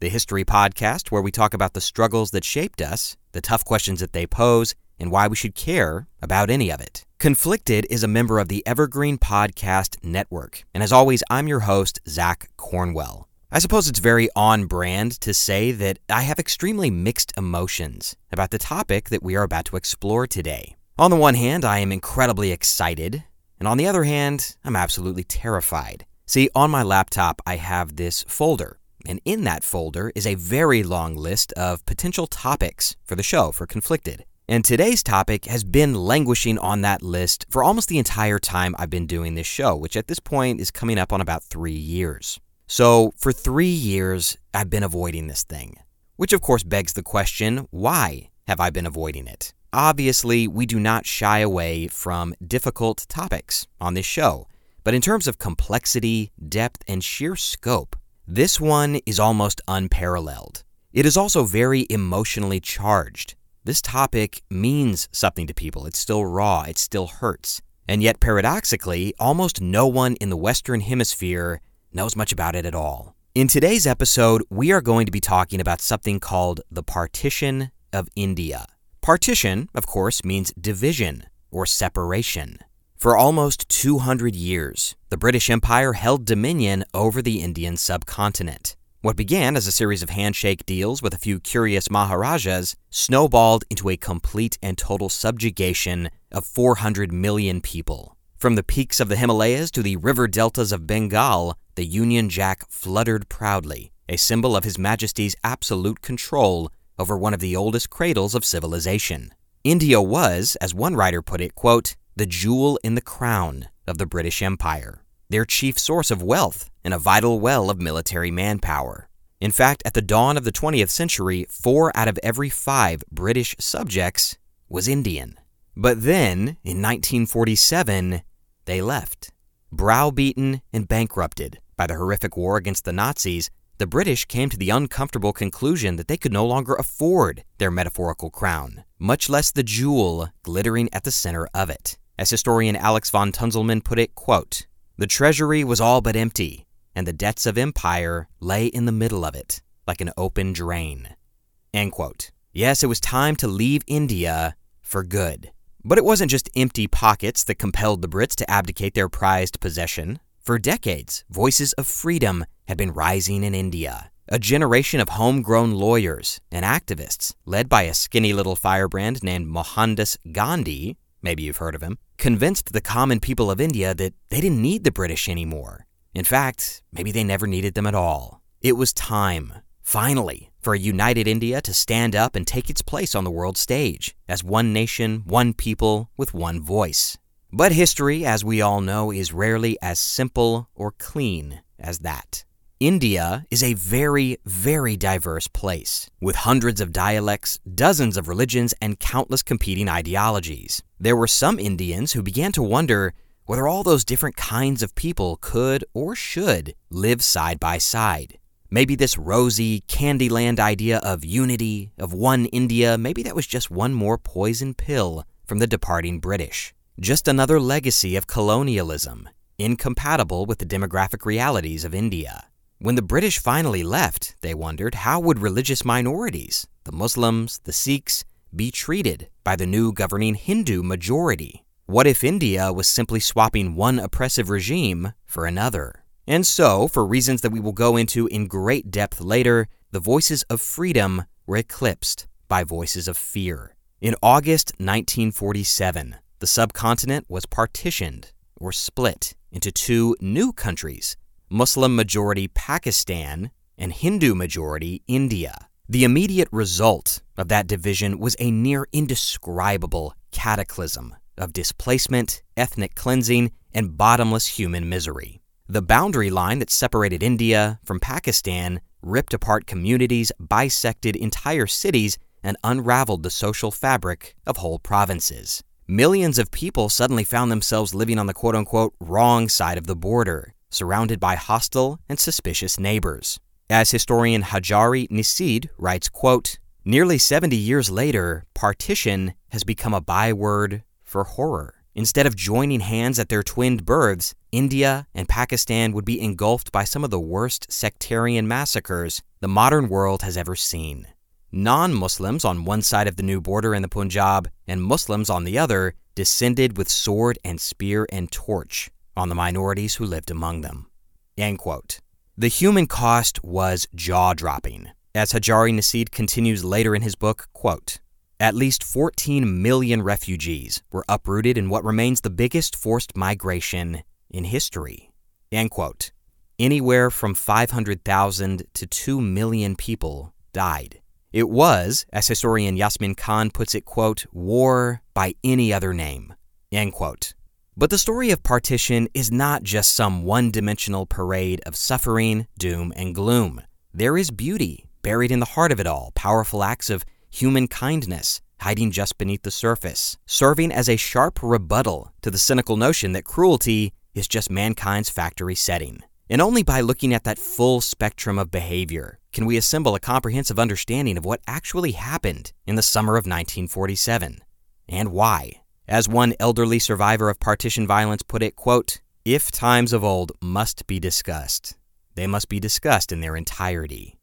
the history podcast where we talk about the struggles that shaped us, the tough questions that they pose, and why we should care about any of it. Conflicted is a member of the Evergreen Podcast Network, and as always, I'm your host, Zach Cornwell. I suppose it's very on brand to say that I have extremely mixed emotions about the topic that we are about to explore today. On the one hand, I am incredibly excited, and on the other hand, I'm absolutely terrified. See, on my laptop, I have this folder, and in that folder is a very long list of potential topics for the show for Conflicted. And today's topic has been languishing on that list for almost the entire time I've been doing this show, which at this point is coming up on about three years. So, for three years, I've been avoiding this thing. Which, of course, begs the question why have I been avoiding it? Obviously, we do not shy away from difficult topics on this show. But in terms of complexity, depth, and sheer scope, this one is almost unparalleled. It is also very emotionally charged. This topic means something to people. It's still raw, it still hurts. And yet, paradoxically, almost no one in the Western Hemisphere knows much about it at all. In today's episode, we are going to be talking about something called the Partition of India. Partition, of course, means division or separation. For almost 200 years, the British Empire held dominion over the Indian subcontinent. What began as a series of handshake deals with a few curious Maharajas snowballed into a complete and total subjugation of 400 million people. From the peaks of the Himalayas to the river deltas of Bengal, the Union Jack fluttered proudly, a symbol of His Majesty's absolute control over one of the oldest cradles of civilization. India was, as one writer put it, quote, the jewel in the crown of the British Empire, their chief source of wealth and a vital well of military manpower. In fact, at the dawn of the 20th century, four out of every five British subjects was Indian. But then, in 1947, they left. Browbeaten and bankrupted by the horrific war against the Nazis, the British came to the uncomfortable conclusion that they could no longer afford their metaphorical crown, much less the jewel glittering at the center of it. As historian Alex von Tunzelmann put it, quote, The treasury was all but empty, and the debts of empire lay in the middle of it, like an open drain. End quote. Yes, it was time to leave India for good. But it wasn't just empty pockets that compelled the Brits to abdicate their prized possession. For decades, voices of freedom had been rising in India. A generation of homegrown lawyers and activists, led by a skinny little firebrand named Mohandas Gandhi, maybe you've heard of him, convinced the common people of India that they didn't need the British anymore. In fact, maybe they never needed them at all. It was time, finally, for a united India to stand up and take its place on the world stage as one nation, one people, with one voice. But history, as we all know, is rarely as simple or clean as that. India is a very, very diverse place, with hundreds of dialects, dozens of religions, and countless competing ideologies. There were some Indians who began to wonder whether all those different kinds of people could or should live side by side. Maybe this rosy, Candyland idea of unity, of one India, maybe that was just one more poison pill from the departing British. Just another legacy of colonialism, incompatible with the demographic realities of India. When the British finally left, they wondered how would religious minorities, the Muslims, the Sikhs, be treated by the new governing Hindu majority? What if India was simply swapping one oppressive regime for another? And so, for reasons that we will go into in great depth later, the voices of freedom were eclipsed by voices of fear. In August 1947, the subcontinent was partitioned or split into two new countries Muslim majority Pakistan, and Hindu majority India. The immediate result of that division was a near indescribable cataclysm of displacement, ethnic cleansing, and bottomless human misery. The boundary line that separated India from Pakistan ripped apart communities, bisected entire cities, and unraveled the social fabric of whole provinces. Millions of people suddenly found themselves living on the quote unquote wrong side of the border, surrounded by hostile and suspicious neighbors. As historian Hajari Nisid writes, quote, Nearly 70 years later, partition has become a byword for horror. Instead of joining hands at their twinned births, India and Pakistan would be engulfed by some of the worst sectarian massacres the modern world has ever seen. Non Muslims on one side of the new border in the Punjab and Muslims on the other descended with sword and spear and torch on the minorities who lived among them. The human cost was jaw dropping. As Hajari Nisid continues later in his book, quote, at least 14 million refugees were uprooted in what remains the biggest forced migration in history. End quote. Anywhere from 500,000 to 2 million people died. It was, as historian Yasmin Khan puts it, quote, war by any other name. End quote. But the story of partition is not just some one dimensional parade of suffering, doom, and gloom. There is beauty buried in the heart of it all, powerful acts of human kindness hiding just beneath the surface, serving as a sharp rebuttal to the cynical notion that cruelty is just mankind's factory setting. And only by looking at that full spectrum of behavior can we assemble a comprehensive understanding of what actually happened in the summer of 1947 and why. As one elderly survivor of partition violence put it, quote, if times of old must be discussed, they must be discussed in their entirety.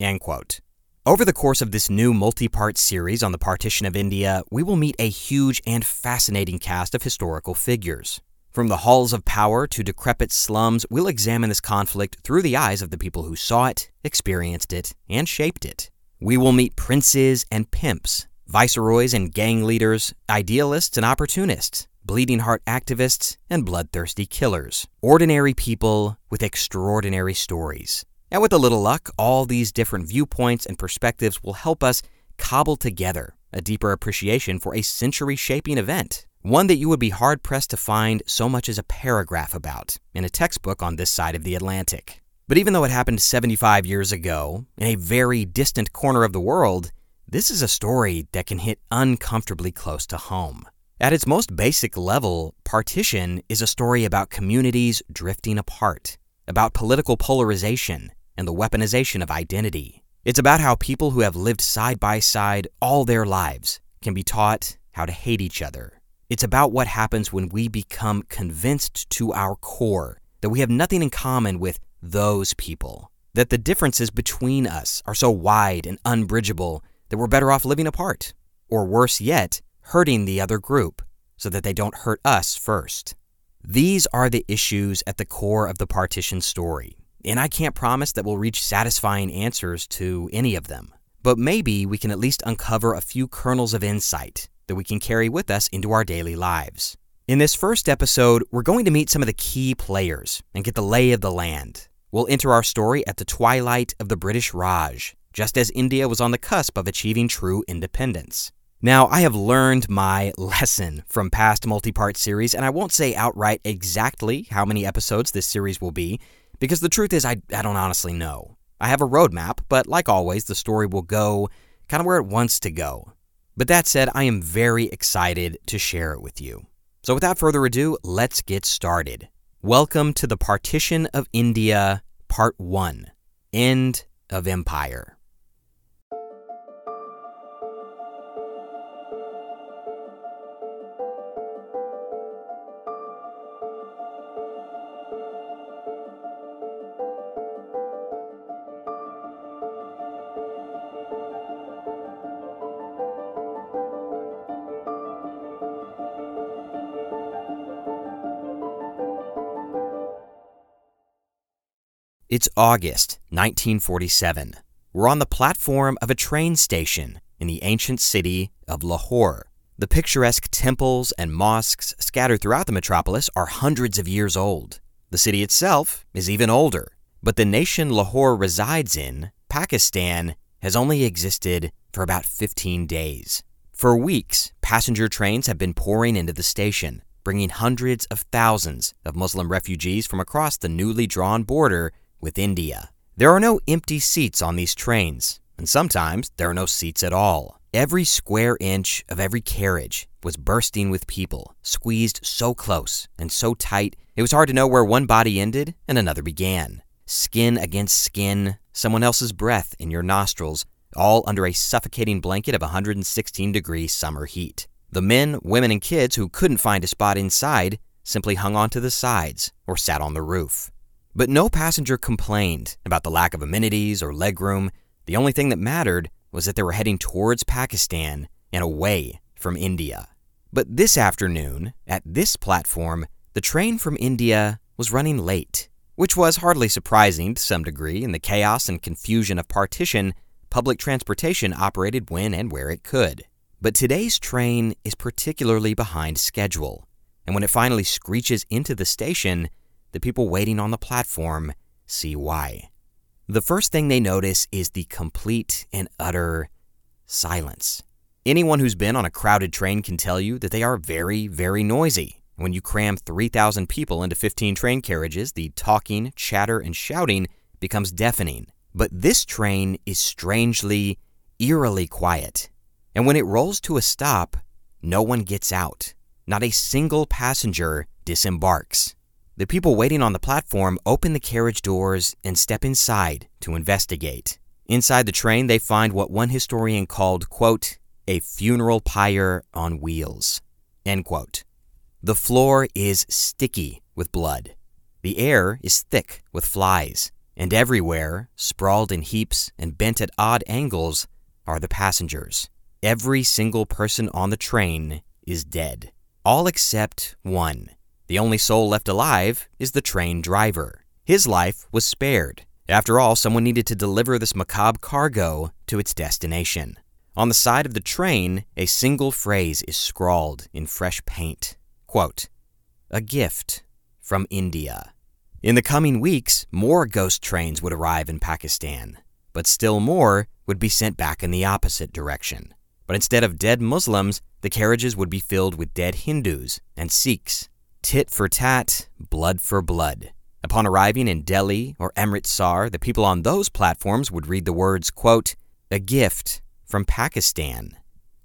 End quote. Over the course of this new multi part series on the partition of India, we will meet a huge and fascinating cast of historical figures. From the halls of power to decrepit slums, we'll examine this conflict through the eyes of the people who saw it, experienced it, and shaped it. We will meet princes and pimps, viceroys and gang leaders, idealists and opportunists, bleeding heart activists, and bloodthirsty killers. Ordinary people with extraordinary stories. And with a little luck, all these different viewpoints and perspectives will help us cobble together a deeper appreciation for a century shaping event one that you would be hard pressed to find so much as a paragraph about in a textbook on this side of the Atlantic. But even though it happened 75 years ago, in a very distant corner of the world, this is a story that can hit uncomfortably close to home. At its most basic level, Partition is a story about communities drifting apart, about political polarization and the weaponization of identity. It's about how people who have lived side by side all their lives can be taught how to hate each other it's about what happens when we become convinced to our core that we have nothing in common with those people, that the differences between us are so wide and unbridgeable that we're better off living apart, or worse yet, hurting the other group so that they don't hurt us first. These are the issues at the core of the partition story, and I can't promise that we'll reach satisfying answers to any of them. But maybe we can at least uncover a few kernels of insight that we can carry with us into our daily lives. In this first episode, we're going to meet some of the key players and get the lay of the land. We'll enter our story at the twilight of the British Raj, just as India was on the cusp of achieving true independence. Now, I have learned my lesson from past multi part series, and I won't say outright exactly how many episodes this series will be, because the truth is, I, I don't honestly know. I have a roadmap, but like always, the story will go kind of where it wants to go. But that said, I am very excited to share it with you. So without further ado, let's get started. Welcome to the Partition of India, Part 1 End of Empire. It's August 1947. We're on the platform of a train station in the ancient city of Lahore. The picturesque temples and mosques scattered throughout the metropolis are hundreds of years old. The city itself is even older, but the nation Lahore resides in, Pakistan, has only existed for about 15 days. For weeks, passenger trains have been pouring into the station, bringing hundreds of thousands of Muslim refugees from across the newly drawn border with India. There are no empty seats on these trains, and sometimes there are no seats at all. Every square inch of every carriage was bursting with people, squeezed so close and so tight it was hard to know where one body ended and another began. Skin against skin, someone else's breath in your nostrils, all under a suffocating blanket of 116 degree summer heat. The men, women, and kids who couldn't find a spot inside simply hung onto the sides or sat on the roof. But no passenger complained about the lack of amenities or legroom. The only thing that mattered was that they were heading towards Pakistan and away from India. But this afternoon, at this platform, the train from India was running late, which was hardly surprising to some degree in the chaos and confusion of partition. Public transportation operated when and where it could. But today's train is particularly behind schedule, and when it finally screeches into the station, the people waiting on the platform see why. The first thing they notice is the complete and utter silence. Anyone who's been on a crowded train can tell you that they are very, very noisy. When you cram 3,000 people into 15 train carriages, the talking, chatter, and shouting becomes deafening. But this train is strangely, eerily quiet. And when it rolls to a stop, no one gets out. Not a single passenger disembarks. The people waiting on the platform open the carriage doors and step inside to investigate. Inside the train, they find what one historian called, quote, a funeral pyre on wheels, end quote. The floor is sticky with blood. The air is thick with flies. And everywhere, sprawled in heaps and bent at odd angles, are the passengers. Every single person on the train is dead. All except one. The only soul left alive is the train driver. His life was spared. After all, someone needed to deliver this macabre cargo to its destination. On the side of the train, a single phrase is scrawled in fresh paint. Quote, a gift from India. In the coming weeks, more ghost trains would arrive in Pakistan, but still more would be sent back in the opposite direction. But instead of dead Muslims, the carriages would be filled with dead Hindus and Sikhs tit for tat, blood for blood. Upon arriving in Delhi or Amritsar, the people on those platforms would read the words, quote, a gift from Pakistan,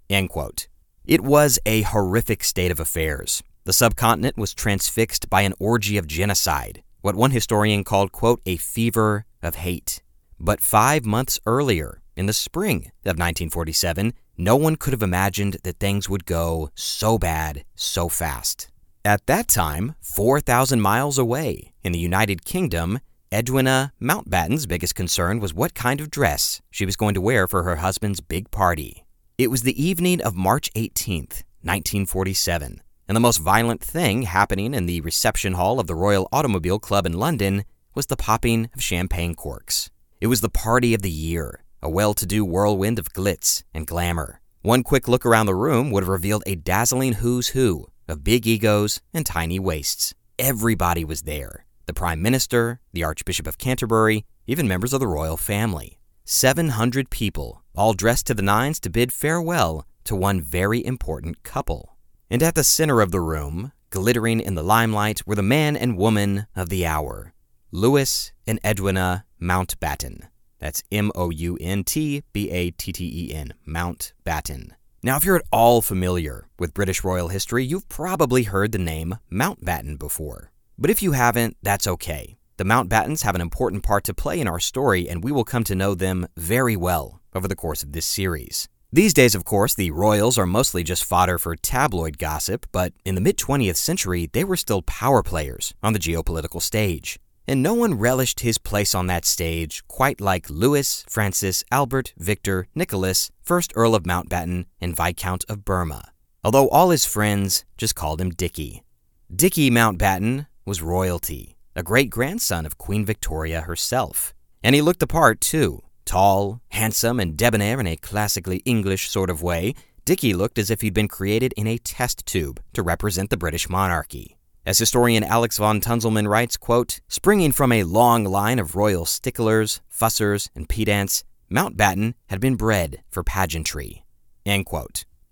end quote. It was a horrific state of affairs. The subcontinent was transfixed by an orgy of genocide, what one historian called, quote, a fever of hate. But five months earlier, in the spring of 1947, no one could have imagined that things would go so bad so fast. At that time, 4,000 miles away in the United Kingdom, Edwina Mountbatten's biggest concern was what kind of dress she was going to wear for her husband's big party. It was the evening of March 18th, 1947, and the most violent thing happening in the reception hall of the Royal Automobile Club in London was the popping of champagne corks. It was the party of the year, a well to do whirlwind of glitz and glamour. One quick look around the room would have revealed a dazzling who's who of big egos and tiny waists. Everybody was there the Prime Minister, the Archbishop of Canterbury, even members of the royal family. 700 people, all dressed to the nines to bid farewell to one very important couple. And at the center of the room, glittering in the limelight, were the man and woman of the hour Louis and Edwina Mountbatten. That's M O U N T B A T T E N, Mountbatten. Now, if you're at all familiar with British royal history, you've probably heard the name Mountbatten before. But if you haven't, that's okay. The Mountbattens have an important part to play in our story, and we will come to know them very well over the course of this series. These days, of course, the royals are mostly just fodder for tabloid gossip, but in the mid 20th century, they were still power players on the geopolitical stage and no one relished his place on that stage quite like Louis, Francis, Albert, Victor, Nicholas, 1st Earl of Mountbatten, and Viscount of Burma, although all his friends just called him Dickie. Dickie Mountbatten was royalty, a great grandson of Queen Victoria herself. And he looked the part, too. Tall, handsome, and debonair in a classically English sort of way, Dickie looked as if he'd been created in a test tube to represent the British monarchy. As historian Alex von Tunzelmann writes, quote, springing from a long line of royal sticklers, fussers, and pedants, Mountbatten had been bred for pageantry.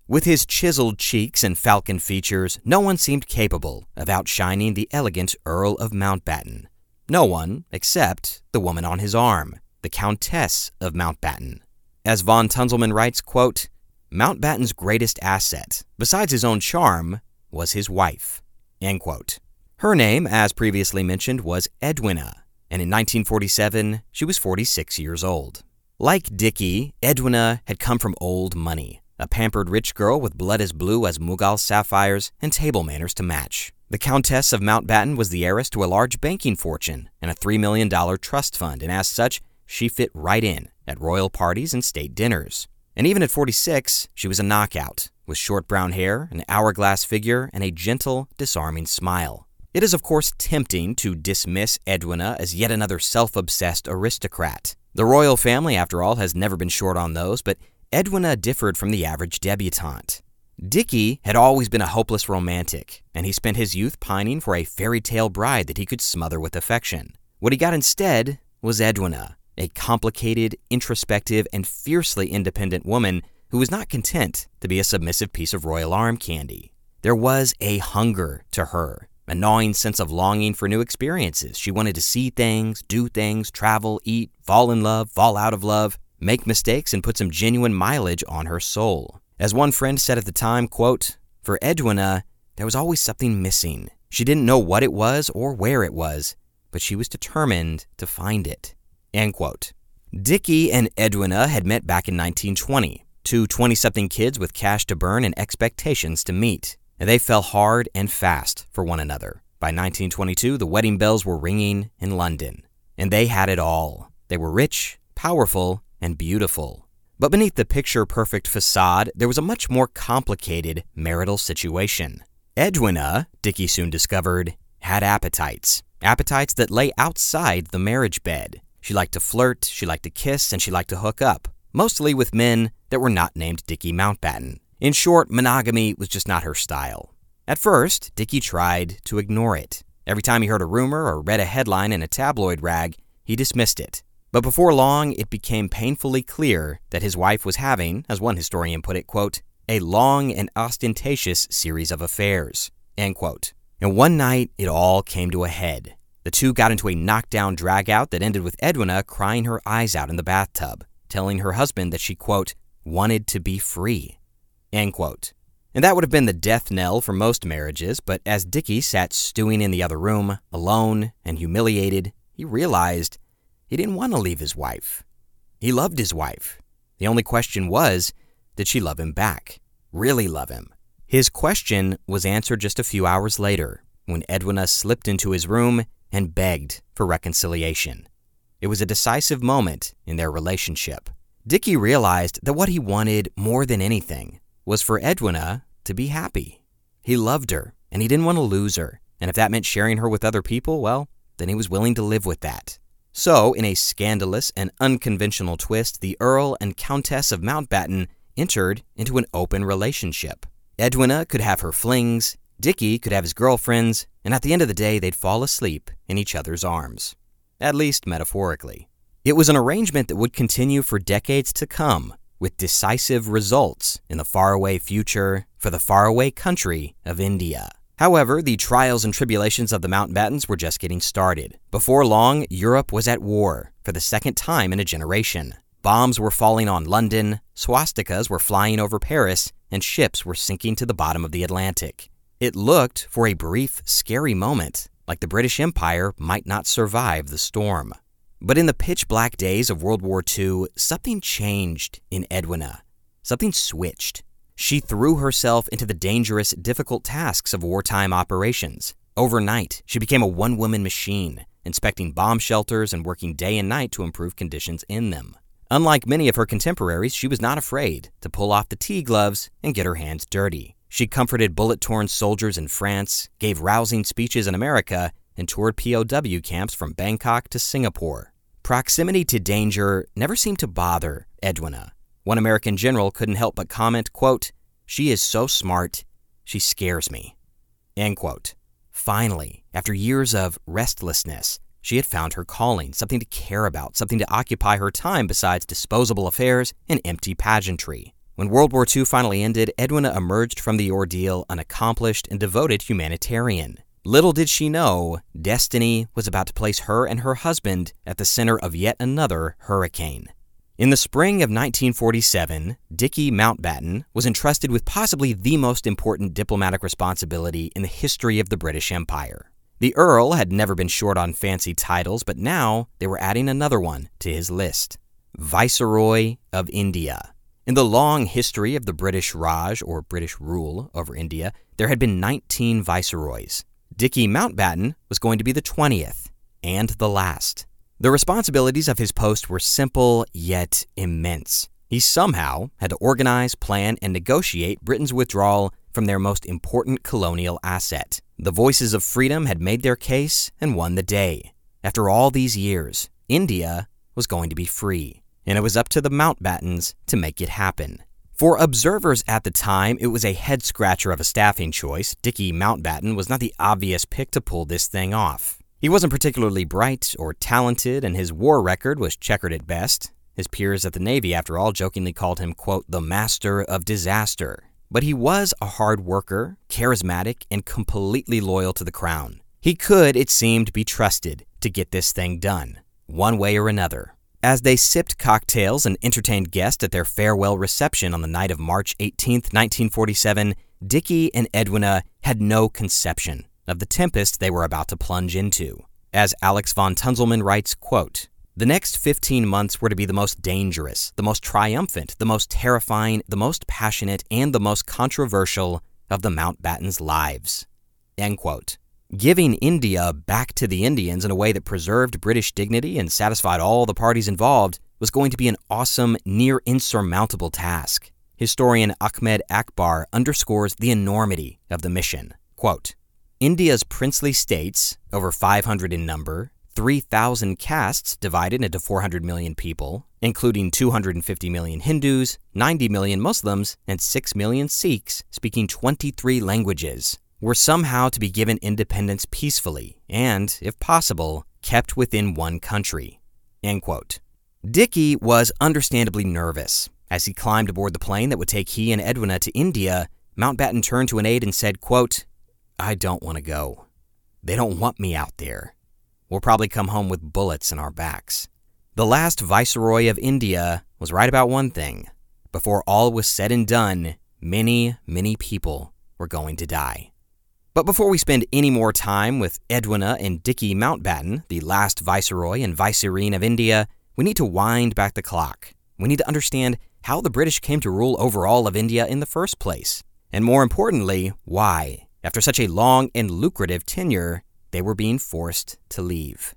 With his chiseled cheeks and falcon features, no one seemed capable of outshining the elegant Earl of Mountbatten. No one except the woman on his arm, the Countess of Mountbatten. As von Tunzelmann writes, quote, Mountbatten's greatest asset, besides his own charm, was his wife. End quote. Her name, as previously mentioned, was Edwina, and in 1947, she was 46 years old. Like Dicky, Edwina had come from old money, a pampered rich girl with blood as blue as Mughal sapphires and table manners to match. The Countess of Mountbatten was the heiress to a large banking fortune and a $3 million trust fund, and as such, she fit right in at royal parties and state dinners. And even at 46, she was a knockout, with short brown hair, an hourglass figure, and a gentle, disarming smile. It is, of course, tempting to dismiss Edwina as yet another self obsessed aristocrat. The royal family, after all, has never been short on those, but Edwina differed from the average debutante. Dicky had always been a hopeless romantic, and he spent his youth pining for a fairy tale bride that he could smother with affection. What he got instead was Edwina, a complicated, introspective, and fiercely independent woman who was not content to be a submissive piece of royal arm candy. There was a hunger to her, a gnawing sense of longing for new experiences. She wanted to see things, do things, travel, eat, fall in love, fall out of love, make mistakes, and put some genuine mileage on her soul. As one friend said at the time, quote, For Edwina, there was always something missing. She didn't know what it was or where it was, but she was determined to find it. End quote. Dicky and Edwina had met back in 1920, two 20 something kids with cash to burn and expectations to meet. They fell hard and fast for one another. By 1922, the wedding bells were ringing in London. And they had it all. They were rich, powerful, and beautiful. But beneath the picture perfect facade, there was a much more complicated marital situation. Edwina, Dicky soon discovered, had appetites. Appetites that lay outside the marriage bed. She liked to flirt, she liked to kiss, and she liked to hook up, mostly with men that were not named Dicky Mountbatten. In short, monogamy was just not her style. At first, Dicky tried to ignore it. Every time he heard a rumor or read a headline in a tabloid rag, he dismissed it. But before long, it became painfully clear that his wife was having, as one historian put it, quote, a long and ostentatious series of affairs, end quote. And one night, it all came to a head. The two got into a knockdown dragout that ended with Edwina crying her eyes out in the bathtub, telling her husband that she, quote, wanted to be free, end quote. And that would have been the death knell for most marriages, but as Dicky sat stewing in the other room, alone and humiliated, he realized he didn't want to leave his wife. He loved his wife. The only question was, did she love him back? Really love him? His question was answered just a few hours later when Edwina slipped into his room and begged for reconciliation. It was a decisive moment in their relationship. Dicky realized that what he wanted more than anything was for Edwina to be happy. He loved her, and he didn't want to lose her, and if that meant sharing her with other people, well, then he was willing to live with that. So, in a scandalous and unconventional twist, the Earl and Countess of Mountbatten entered into an open relationship. Edwina could have her flings, Dicky could have his girlfriends, and at the end of the day, they'd fall asleep in each other's arms. At least metaphorically. It was an arrangement that would continue for decades to come, with decisive results in the faraway future for the faraway country of India. However, the trials and tribulations of the Mountbattens were just getting started. Before long, Europe was at war for the second time in a generation. Bombs were falling on London, swastikas were flying over Paris, and ships were sinking to the bottom of the Atlantic. It looked, for a brief, scary moment, like the British Empire might not survive the storm. But in the pitch black days of World War II, something changed in Edwina. Something switched. She threw herself into the dangerous, difficult tasks of wartime operations. Overnight, she became a one woman machine, inspecting bomb shelters and working day and night to improve conditions in them. Unlike many of her contemporaries, she was not afraid to pull off the tea gloves and get her hands dirty. She comforted bullet torn soldiers in France, gave rousing speeches in America, and toured POW camps from Bangkok to Singapore. Proximity to danger never seemed to bother Edwina. One American general couldn't help but comment, quote, She is so smart, she scares me. End quote. Finally, after years of restlessness, she had found her calling, something to care about, something to occupy her time besides disposable affairs and empty pageantry. When World War II finally ended, Edwina emerged from the ordeal an accomplished and devoted humanitarian. Little did she know, destiny was about to place her and her husband at the center of yet another hurricane. In the spring of 1947, Dicky Mountbatten was entrusted with possibly the most important diplomatic responsibility in the history of the British Empire. The Earl had never been short on fancy titles, but now they were adding another one to his list Viceroy of India. In the long history of the British Raj, or British rule over India, there had been 19 viceroys. Dicky Mountbatten was going to be the 20th and the last. The responsibilities of his post were simple yet immense. He somehow had to organize, plan, and negotiate Britain's withdrawal from their most important colonial asset. The voices of freedom had made their case and won the day. After all these years, India was going to be free and it was up to the Mountbattens to make it happen. For observers at the time, it was a head scratcher of a staffing choice. Dicky Mountbatten was not the obvious pick to pull this thing off. He wasn't particularly bright or talented, and his war record was checkered at best. His peers at the Navy, after all, jokingly called him, quote, the master of disaster. But he was a hard worker, charismatic, and completely loyal to the crown. He could, it seemed, be trusted to get this thing done, one way or another. As they sipped cocktails and entertained guests at their farewell reception on the night of March 18, 1947, Dicky and Edwina had no conception of the tempest they were about to plunge into. As Alex von Tunzelmann writes, quote, the next 15 months were to be the most dangerous, the most triumphant, the most terrifying, the most passionate, and the most controversial of the Mountbattens' lives. End quote. Giving India back to the Indians in a way that preserved British dignity and satisfied all the parties involved was going to be an awesome, near insurmountable task. Historian Ahmed Akbar underscores the enormity of the mission. Quote, India's princely states, over 500 in number, 3,000 castes divided into 400 million people, including 250 million Hindus, 90 million Muslims, and 6 million Sikhs speaking 23 languages, were somehow to be given independence peacefully and, if possible, kept within one country. End quote. Dicky was understandably nervous. As he climbed aboard the plane that would take he and Edwina to India, Mountbatten turned to an aide and said, quote, I don't want to go. They don't want me out there. We'll probably come home with bullets in our backs. The last Viceroy of India was right about one thing. Before all was said and done, many, many people were going to die. But before we spend any more time with Edwina and Dicky Mountbatten, the last Viceroy and Vicereine of India, we need to wind back the clock. We need to understand how the British came to rule over all of India in the first place. And more importantly, why, after such a long and lucrative tenure, they were being forced to leave.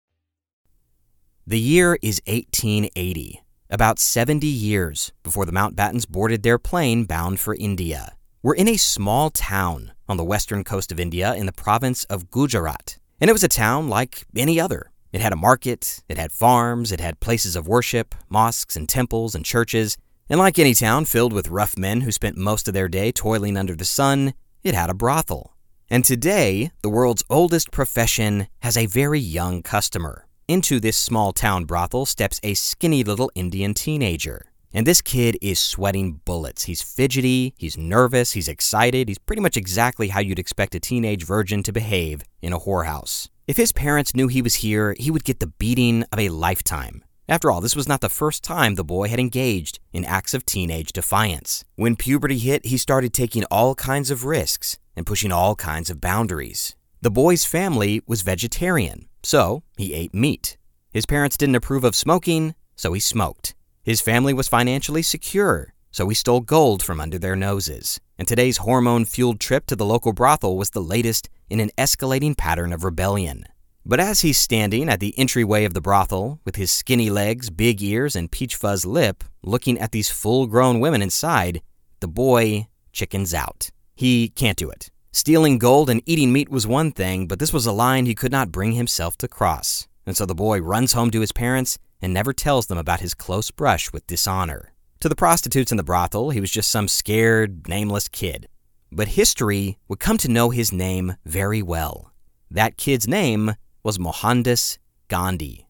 The year is 1880, about 70 years before the Mountbattens boarded their plane bound for India. We're in a small town on the western coast of India in the province of Gujarat. And it was a town like any other. It had a market, it had farms, it had places of worship, mosques and temples and churches. And like any town filled with rough men who spent most of their day toiling under the sun, it had a brothel. And today, the world's oldest profession has a very young customer. Into this small town brothel steps a skinny little Indian teenager. And this kid is sweating bullets. He's fidgety, he's nervous, he's excited. He's pretty much exactly how you'd expect a teenage virgin to behave in a whorehouse. If his parents knew he was here, he would get the beating of a lifetime. After all, this was not the first time the boy had engaged in acts of teenage defiance. When puberty hit, he started taking all kinds of risks and pushing all kinds of boundaries. The boy's family was vegetarian, so he ate meat. His parents didn't approve of smoking, so he smoked. His family was financially secure, so he stole gold from under their noses. And today's hormone fueled trip to the local brothel was the latest in an escalating pattern of rebellion. But as he's standing at the entryway of the brothel, with his skinny legs, big ears, and peach fuzz lip, looking at these full grown women inside, the boy chickens out. He can't do it. Stealing gold and eating meat was one thing, but this was a line he could not bring himself to cross. And so the boy runs home to his parents and never tells them about his close brush with dishonor. To the prostitutes in the brothel, he was just some scared, nameless kid. But history would come to know his name very well. That kid's name was Mohandas Gandhi.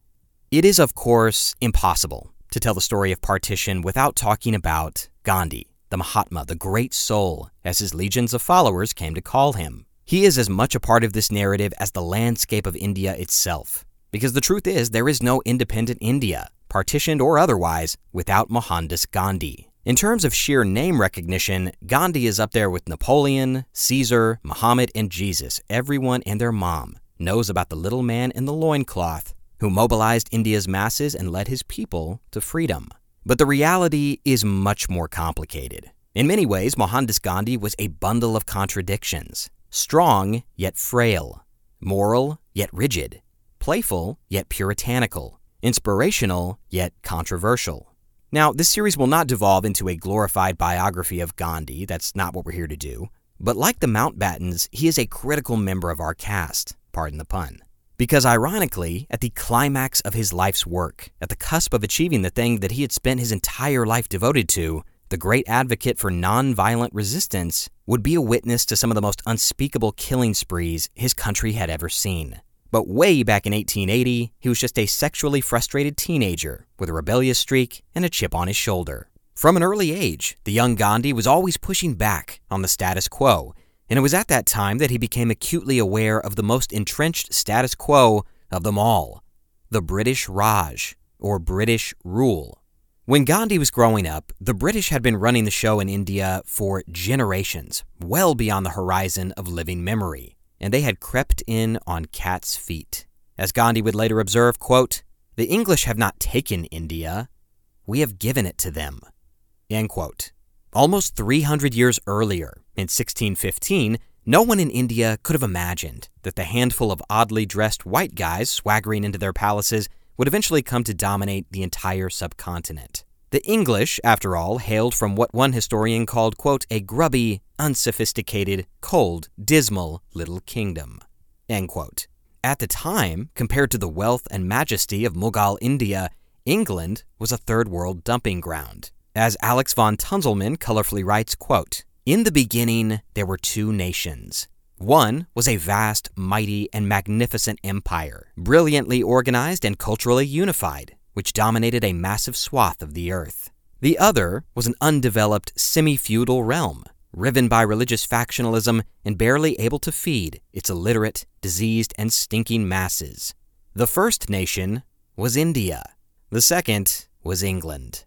It is, of course, impossible to tell the story of partition without talking about Gandhi, the Mahatma, the great soul, as his legions of followers came to call him. He is as much a part of this narrative as the landscape of India itself. Because the truth is, there is no independent India, partitioned or otherwise, without Mohandas Gandhi. In terms of sheer name recognition, Gandhi is up there with Napoleon, Caesar, Muhammad, and Jesus, everyone and their mom knows about the little man in the loincloth who mobilized India's masses and led his people to freedom. But the reality is much more complicated. In many ways, Mohandas Gandhi was a bundle of contradictions strong yet frail, moral yet rigid, playful yet puritanical, inspirational yet controversial. Now, this series will not devolve into a glorified biography of Gandhi, that's not what we're here to do. But like the Mountbattens, he is a critical member of our cast pardon the pun. Because ironically, at the climax of his life's work, at the cusp of achieving the thing that he had spent his entire life devoted to, the great advocate for nonviolent resistance would be a witness to some of the most unspeakable killing sprees his country had ever seen. But way back in 1880, he was just a sexually frustrated teenager with a rebellious streak and a chip on his shoulder. From an early age, the young Gandhi was always pushing back on the status quo and it was at that time that he became acutely aware of the most entrenched status quo of them all the British Raj, or British rule. When Gandhi was growing up, the British had been running the show in India for generations, well beyond the horizon of living memory, and they had crept in on cat's feet. As Gandhi would later observe, quote, "The English have not taken India, we have given it to them." End quote. Almost 300 years earlier, in 1615, no one in India could have imagined that the handful of oddly dressed white guys swaggering into their palaces would eventually come to dominate the entire subcontinent. The English, after all, hailed from what one historian called, quote, a grubby, unsophisticated, cold, dismal little kingdom. End quote. At the time, compared to the wealth and majesty of Mughal India, England was a third world dumping ground. As Alex von Tunzelmann colorfully writes, quote, In the beginning, there were two nations. One was a vast, mighty, and magnificent empire, brilliantly organized and culturally unified, which dominated a massive swath of the earth. The other was an undeveloped, semi feudal realm, riven by religious factionalism and barely able to feed its illiterate, diseased, and stinking masses. The first nation was India. The second was England.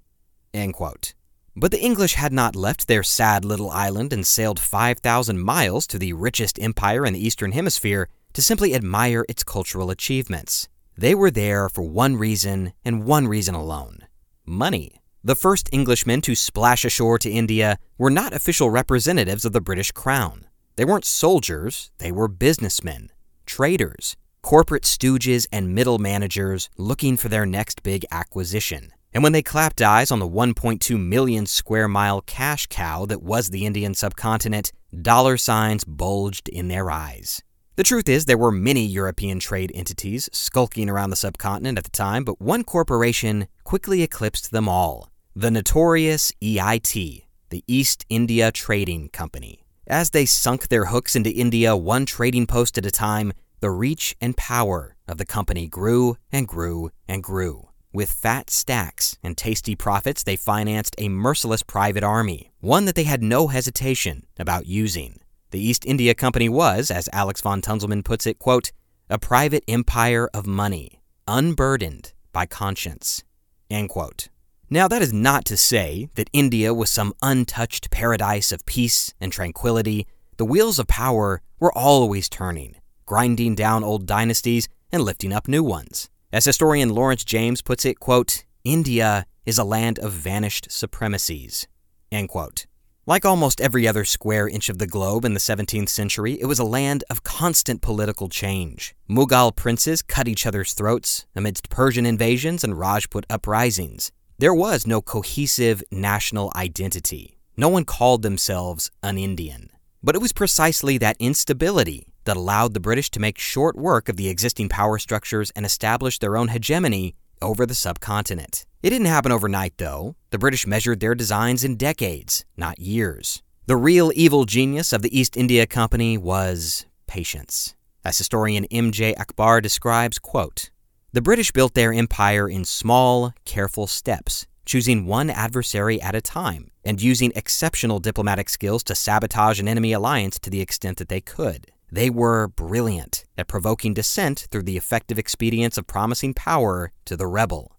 End quote. But the English had not left their sad little island and sailed 5,000 miles to the richest empire in the Eastern Hemisphere to simply admire its cultural achievements. They were there for one reason and one reason alone money. The first Englishmen to splash ashore to India were not official representatives of the British Crown. They weren't soldiers, they were businessmen, traders, corporate stooges, and middle managers looking for their next big acquisition. And when they clapped eyes on the 1.2 million square mile cash cow that was the Indian subcontinent, dollar signs bulged in their eyes. The truth is, there were many European trade entities skulking around the subcontinent at the time, but one corporation quickly eclipsed them all the notorious EIT, the East India Trading Company. As they sunk their hooks into India one trading post at a time, the reach and power of the company grew and grew and grew. With fat stacks and tasty profits, they financed a merciless private army, one that they had no hesitation about using. The East India Company was, as Alex von Tunzelmann puts it, quote, a private empire of money, unburdened by conscience. End quote. Now, that is not to say that India was some untouched paradise of peace and tranquility. The wheels of power were always turning, grinding down old dynasties and lifting up new ones. As historian Lawrence James puts it, quote, India is a land of vanished supremacies, end quote. Like almost every other square inch of the globe in the 17th century, it was a land of constant political change. Mughal princes cut each other's throats amidst Persian invasions and Rajput uprisings. There was no cohesive national identity. No one called themselves an Indian. But it was precisely that instability that allowed the British to make short work of the existing power structures and establish their own hegemony over the subcontinent. It didn't happen overnight, though. The British measured their designs in decades, not years. The real evil genius of the East India Company was patience. As historian M.J. Akbar describes, quote, The British built their empire in small, careful steps, choosing one adversary at a time, and using exceptional diplomatic skills to sabotage an enemy alliance to the extent that they could. They were brilliant at provoking dissent through the effective expedients of promising power to the rebel.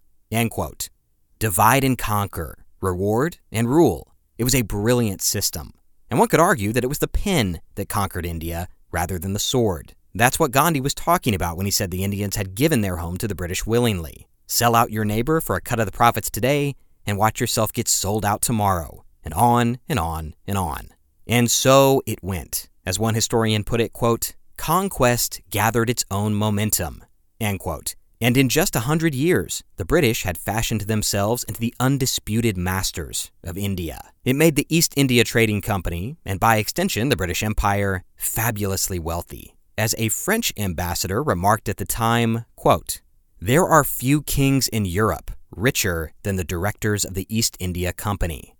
Divide and conquer, reward and rule. It was a brilliant system. And one could argue that it was the pen that conquered India rather than the sword. That's what Gandhi was talking about when he said the Indians had given their home to the British willingly. Sell out your neighbor for a cut of the profits today and watch yourself get sold out tomorrow. And on and on and on. And so it went. As one historian put it, quote, conquest gathered its own momentum, end quote. And in just a hundred years, the British had fashioned themselves into the undisputed masters of India. It made the East India Trading Company, and by extension the British Empire, fabulously wealthy. As a French ambassador remarked at the time, quote, There are few kings in Europe richer than the directors of the East India Company.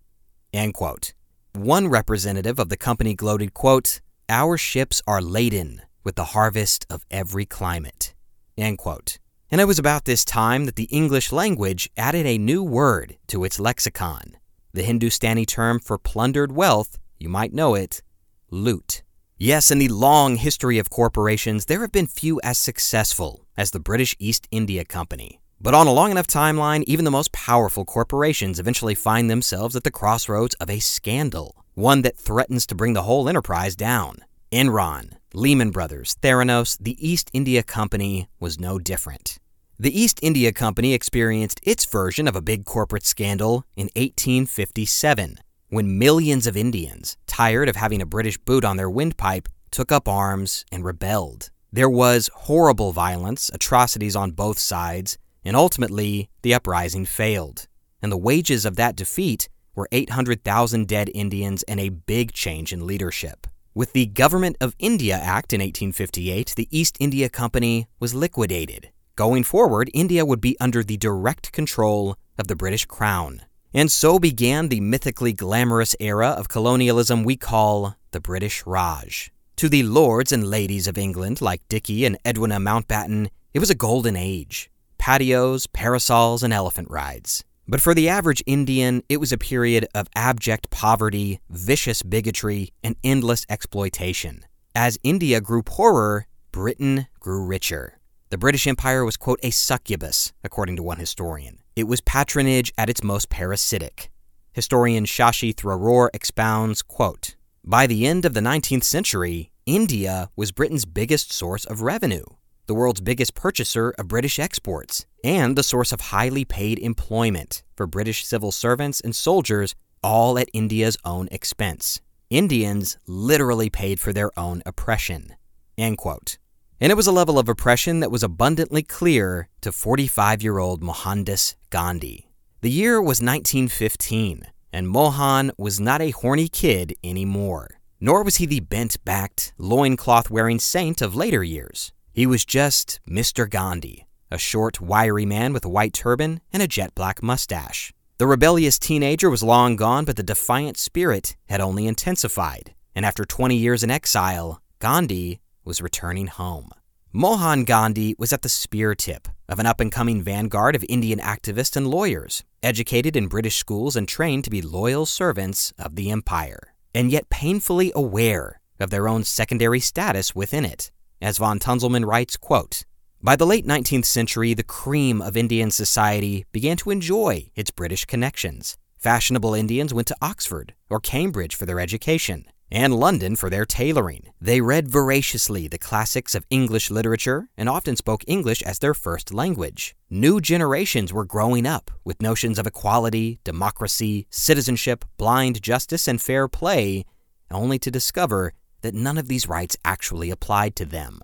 End quote. One representative of the company gloated, quote, Our ships are laden with the harvest of every climate. End quote. And it was about this time that the English language added a new word to its lexicon. The Hindustani term for plundered wealth, you might know it, loot. Yes, in the long history of corporations, there have been few as successful as the British East India Company. But on a long enough timeline, even the most powerful corporations eventually find themselves at the crossroads of a scandal, one that threatens to bring the whole enterprise down. Enron, Lehman Brothers, Theranos, the East India Company was no different. The East India Company experienced its version of a big corporate scandal in 1857, when millions of Indians, tired of having a British boot on their windpipe, took up arms and rebelled. There was horrible violence, atrocities on both sides, and ultimately the uprising failed. And the wages of that defeat were 800,000 dead Indians and a big change in leadership. With the Government of India Act in 1858, the East India Company was liquidated. Going forward, India would be under the direct control of the British Crown. And so began the mythically glamorous era of colonialism we call the British Raj. To the lords and ladies of England, like Dickie and Edwina Mountbatten, it was a golden age patios, parasols, and elephant rides. But for the average Indian, it was a period of abject poverty, vicious bigotry, and endless exploitation. As India grew poorer, Britain grew richer. The British Empire was, quote, a succubus, according to one historian. It was patronage at its most parasitic. Historian Shashi Tharoor expounds, quote, By the end of the 19th century, India was Britain's biggest source of revenue the world's biggest purchaser of British exports, and the source of highly paid employment for British civil servants and soldiers, all at India's own expense. Indians literally paid for their own oppression. End quote. And it was a level of oppression that was abundantly clear to 45 year old Mohandas Gandhi. The year was 1915, and Mohan was not a horny kid anymore. Nor was he the bent backed, loincloth wearing saint of later years. He was just Mr. Gandhi, a short, wiry man with a white turban and a jet black mustache. The rebellious teenager was long gone, but the defiant spirit had only intensified. And after 20 years in exile, Gandhi was returning home. Mohan Gandhi was at the spear tip of an up and coming vanguard of Indian activists and lawyers, educated in British schools and trained to be loyal servants of the empire, and yet painfully aware of their own secondary status within it. As von Tunzelmann writes, quote, by the late 19th century, the cream of Indian society began to enjoy its British connections. Fashionable Indians went to Oxford or Cambridge for their education. and London for their tailoring. They read voraciously the classics of English literature and often spoke English as their first language. New generations were growing up with notions of equality, democracy, citizenship, blind justice, and fair play, only to discover that none of these rights actually applied to them.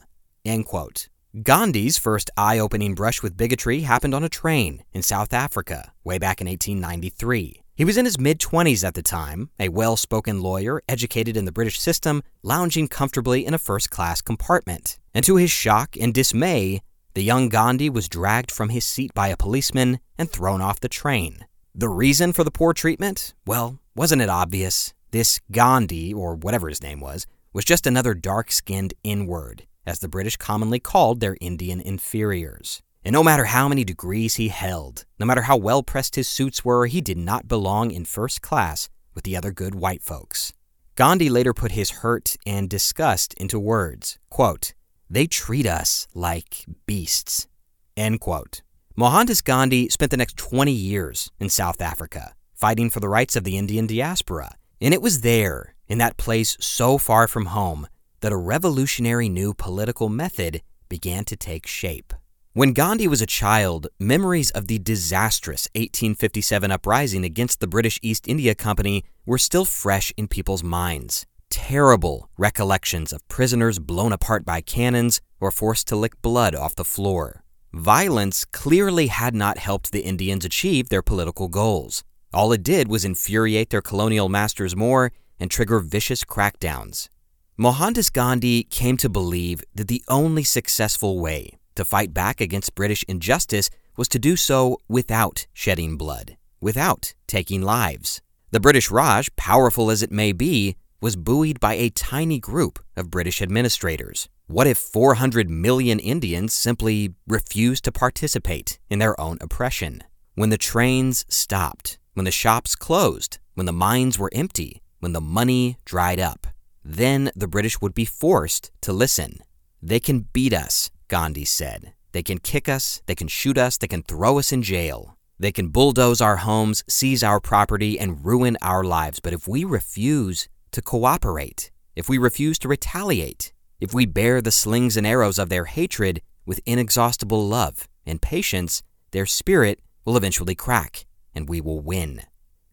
Gandhi's first eye opening brush with bigotry happened on a train in South Africa way back in 1893. He was in his mid 20s at the time, a well spoken lawyer, educated in the British system, lounging comfortably in a first class compartment. And to his shock and dismay, the young Gandhi was dragged from his seat by a policeman and thrown off the train. The reason for the poor treatment? Well, wasn't it obvious? This Gandhi, or whatever his name was, was just another dark skinned inward, as the British commonly called their Indian inferiors. And no matter how many degrees he held, no matter how well pressed his suits were, he did not belong in first class with the other good white folks. Gandhi later put his hurt and disgust into words. Quote, they treat us like beasts. End quote. Mohandas Gandhi spent the next 20 years in South Africa, fighting for the rights of the Indian diaspora. And it was there, in that place so far from home, that a revolutionary new political method began to take shape. When Gandhi was a child, memories of the disastrous 1857 uprising against the British East India Company were still fresh in people's minds. Terrible recollections of prisoners blown apart by cannons or forced to lick blood off the floor. Violence clearly had not helped the Indians achieve their political goals. All it did was infuriate their colonial masters more and trigger vicious crackdowns. Mohandas Gandhi came to believe that the only successful way to fight back against British injustice was to do so without shedding blood, without taking lives. The British Raj, powerful as it may be, was buoyed by a tiny group of British administrators. What if 400 million Indians simply refused to participate in their own oppression? When the trains stopped, when the shops closed, when the mines were empty, when the money dried up, then the British would be forced to listen. They can beat us, Gandhi said. They can kick us, they can shoot us, they can throw us in jail. They can bulldoze our homes, seize our property, and ruin our lives. But if we refuse to cooperate, if we refuse to retaliate, if we bear the slings and arrows of their hatred with inexhaustible love and patience, their spirit will eventually crack, and we will win.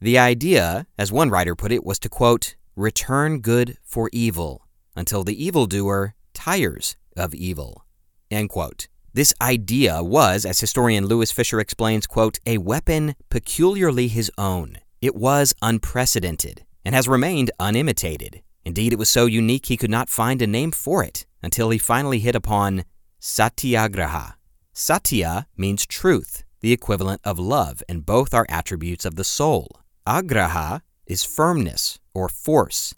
The idea, as one writer put it, was to quote, return good for evil until the evildoer tires of evil. End quote. This idea was, as historian Louis Fischer explains, quote, a weapon peculiarly his own. It was unprecedented and has remained unimitated. Indeed, it was so unique he could not find a name for it until he finally hit upon satyagraha. Satya means truth, the equivalent of love, and both are attributes of the soul. Agraha is firmness or force.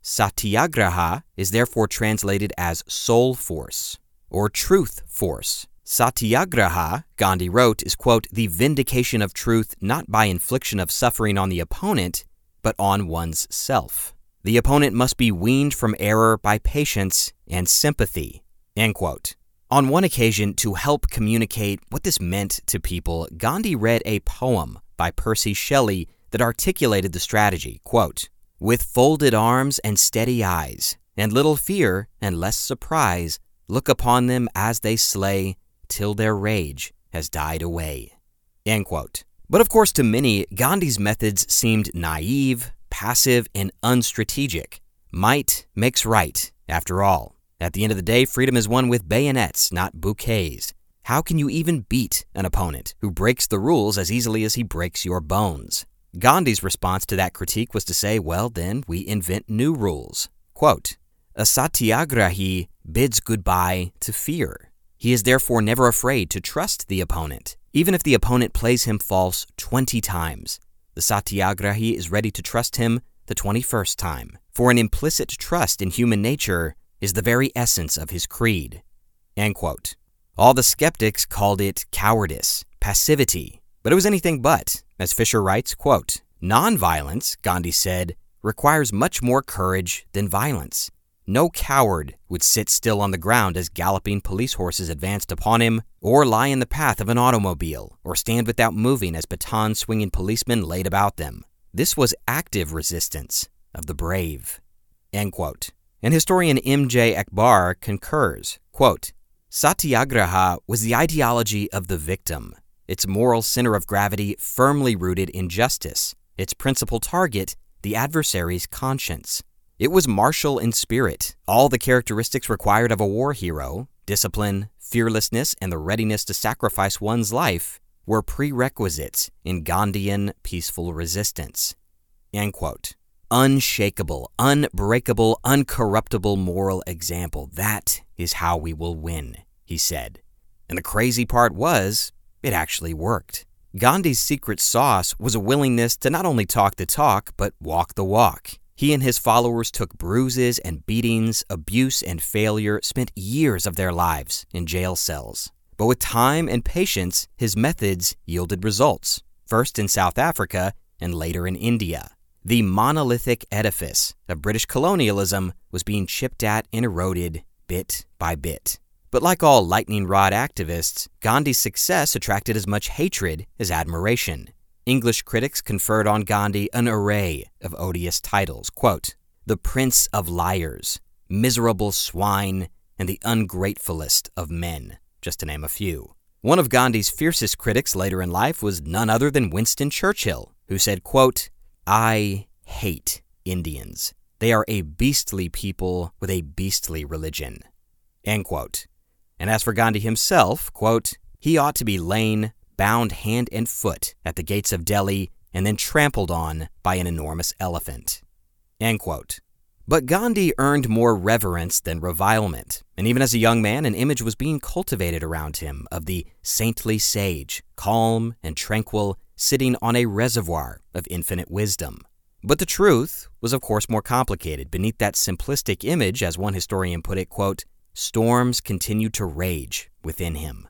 Satyagraha is therefore translated as soul force or truth force. Satyagraha, Gandhi wrote, is, quote, the vindication of truth not by infliction of suffering on the opponent, but on one's self. The opponent must be weaned from error by patience and sympathy, end quote. On one occasion, to help communicate what this meant to people, Gandhi read a poem by Percy Shelley that articulated the strategy, quote, With folded arms and steady eyes, and little fear and less surprise, Look upon them as they slay, till their rage has died away. End quote. But of course, to many, Gandhi's methods seemed naive, passive, and unstrategic. Might makes right, after all. At the end of the day, freedom is won with bayonets, not bouquets. How can you even beat an opponent who breaks the rules as easily as he breaks your bones? Gandhi's response to that critique was to say, well, then we invent new rules. Quote, a satyagrahi bids goodbye to fear. He is therefore never afraid to trust the opponent, even if the opponent plays him false 20 times. The satyagrahi is ready to trust him the 21st time, for an implicit trust in human nature is the very essence of his creed. All the skeptics called it cowardice, passivity, but it was anything but. As Fischer writes, quote, Nonviolence, Gandhi said, requires much more courage than violence. No coward would sit still on the ground as galloping police horses advanced upon him, or lie in the path of an automobile, or stand without moving as baton swinging policemen laid about them. This was active resistance of the brave. End quote. And historian M.J. Akbar concurs, quote, Satyagraha was the ideology of the victim, its moral center of gravity firmly rooted in justice, its principal target, the adversary's conscience. It was martial in spirit, all the characteristics required of a war hero discipline, fearlessness, and the readiness to sacrifice one's life were prerequisites in Gandhian peaceful resistance. Unshakable, unbreakable, uncorruptible moral example. That is how we will win, he said. And the crazy part was, it actually worked. Gandhi's secret sauce was a willingness to not only talk the talk, but walk the walk. He and his followers took bruises and beatings, abuse and failure, spent years of their lives in jail cells. But with time and patience, his methods yielded results, first in South Africa and later in India. The monolithic edifice of British colonialism was being chipped at and eroded bit by bit. But like all lightning rod activists, Gandhi's success attracted as much hatred as admiration. English critics conferred on Gandhi an array of odious titles quote, the Prince of Liars, Miserable Swine, and the Ungratefullest of Men, just to name a few. One of Gandhi's fiercest critics later in life was none other than Winston Churchill, who said, quote, I hate Indians. They are a beastly people with a beastly religion. End quote. And as for Gandhi himself, quote, he ought to be lain, bound hand and foot at the gates of Delhi, and then trampled on by an enormous elephant. End quote. But Gandhi earned more reverence than revilement, and even as a young man, an image was being cultivated around him of the saintly sage, calm and tranquil, sitting on a reservoir of infinite wisdom. But the truth was, of course, more complicated. Beneath that simplistic image, as one historian put it, quote, storms continued to rage within him.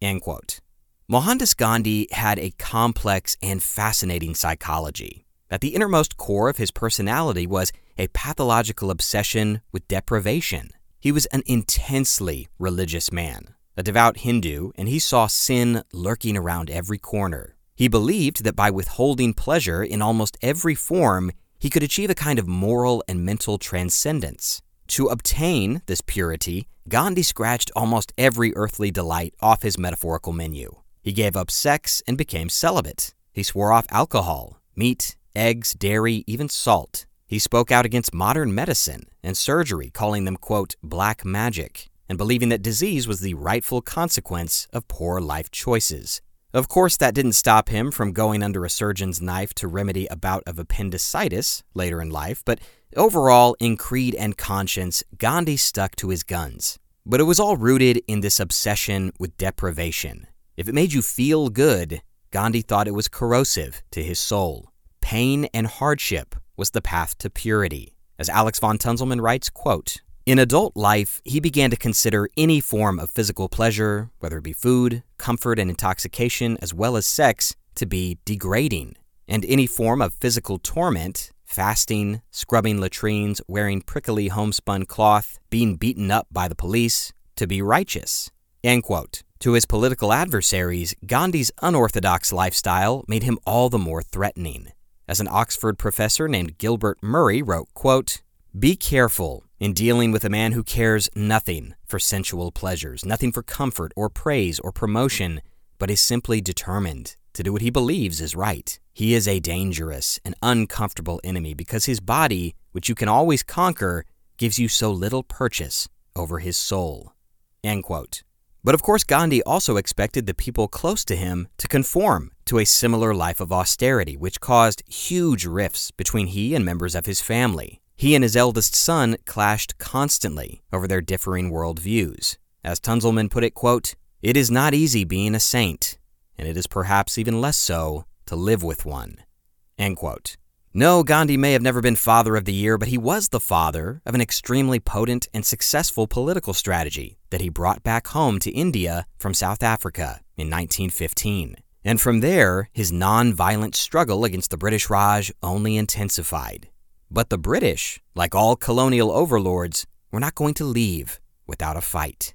End quote. Mohandas Gandhi had a complex and fascinating psychology. At the innermost core of his personality was a pathological obsession with deprivation. He was an intensely religious man, a devout Hindu, and he saw sin lurking around every corner. He believed that by withholding pleasure in almost every form, he could achieve a kind of moral and mental transcendence. To obtain this purity, Gandhi scratched almost every earthly delight off his metaphorical menu. He gave up sex and became celibate. He swore off alcohol, meat, eggs, dairy, even salt. He spoke out against modern medicine and surgery, calling them, quote, black magic, and believing that disease was the rightful consequence of poor life choices. Of course, that didn't stop him from going under a surgeon's knife to remedy a bout of appendicitis later in life, but overall, in creed and conscience, Gandhi stuck to his guns. But it was all rooted in this obsession with deprivation. If it made you feel good, Gandhi thought it was corrosive to his soul. Pain and hardship was the path to purity. As Alex von Tunzelmann writes, quote, in adult life, he began to consider any form of physical pleasure, whether it be food, comfort, and intoxication, as well as sex, to be degrading, and any form of physical torment, fasting, scrubbing latrines, wearing prickly homespun cloth, being beaten up by the police, to be righteous. To his political adversaries, Gandhi's unorthodox lifestyle made him all the more threatening. As an Oxford professor named Gilbert Murray wrote, quote, Be careful in dealing with a man who cares nothing for sensual pleasures, nothing for comfort or praise or promotion, but is simply determined to do what he believes is right. He is a dangerous and uncomfortable enemy because his body, which you can always conquer, gives you so little purchase over his soul. End quote. But of course, Gandhi also expected the people close to him to conform to a similar life of austerity, which caused huge rifts between he and members of his family. He and his eldest son clashed constantly over their differing worldviews. As Tunzelmann put it, quote, It is not easy being a saint, and it is perhaps even less so to live with one. End quote. No, Gandhi may have never been Father of the Year, but he was the father of an extremely potent and successful political strategy that he brought back home to India from South Africa in 1915. And from there, his non violent struggle against the British Raj only intensified. But the British, like all colonial overlords, were not going to leave without a fight.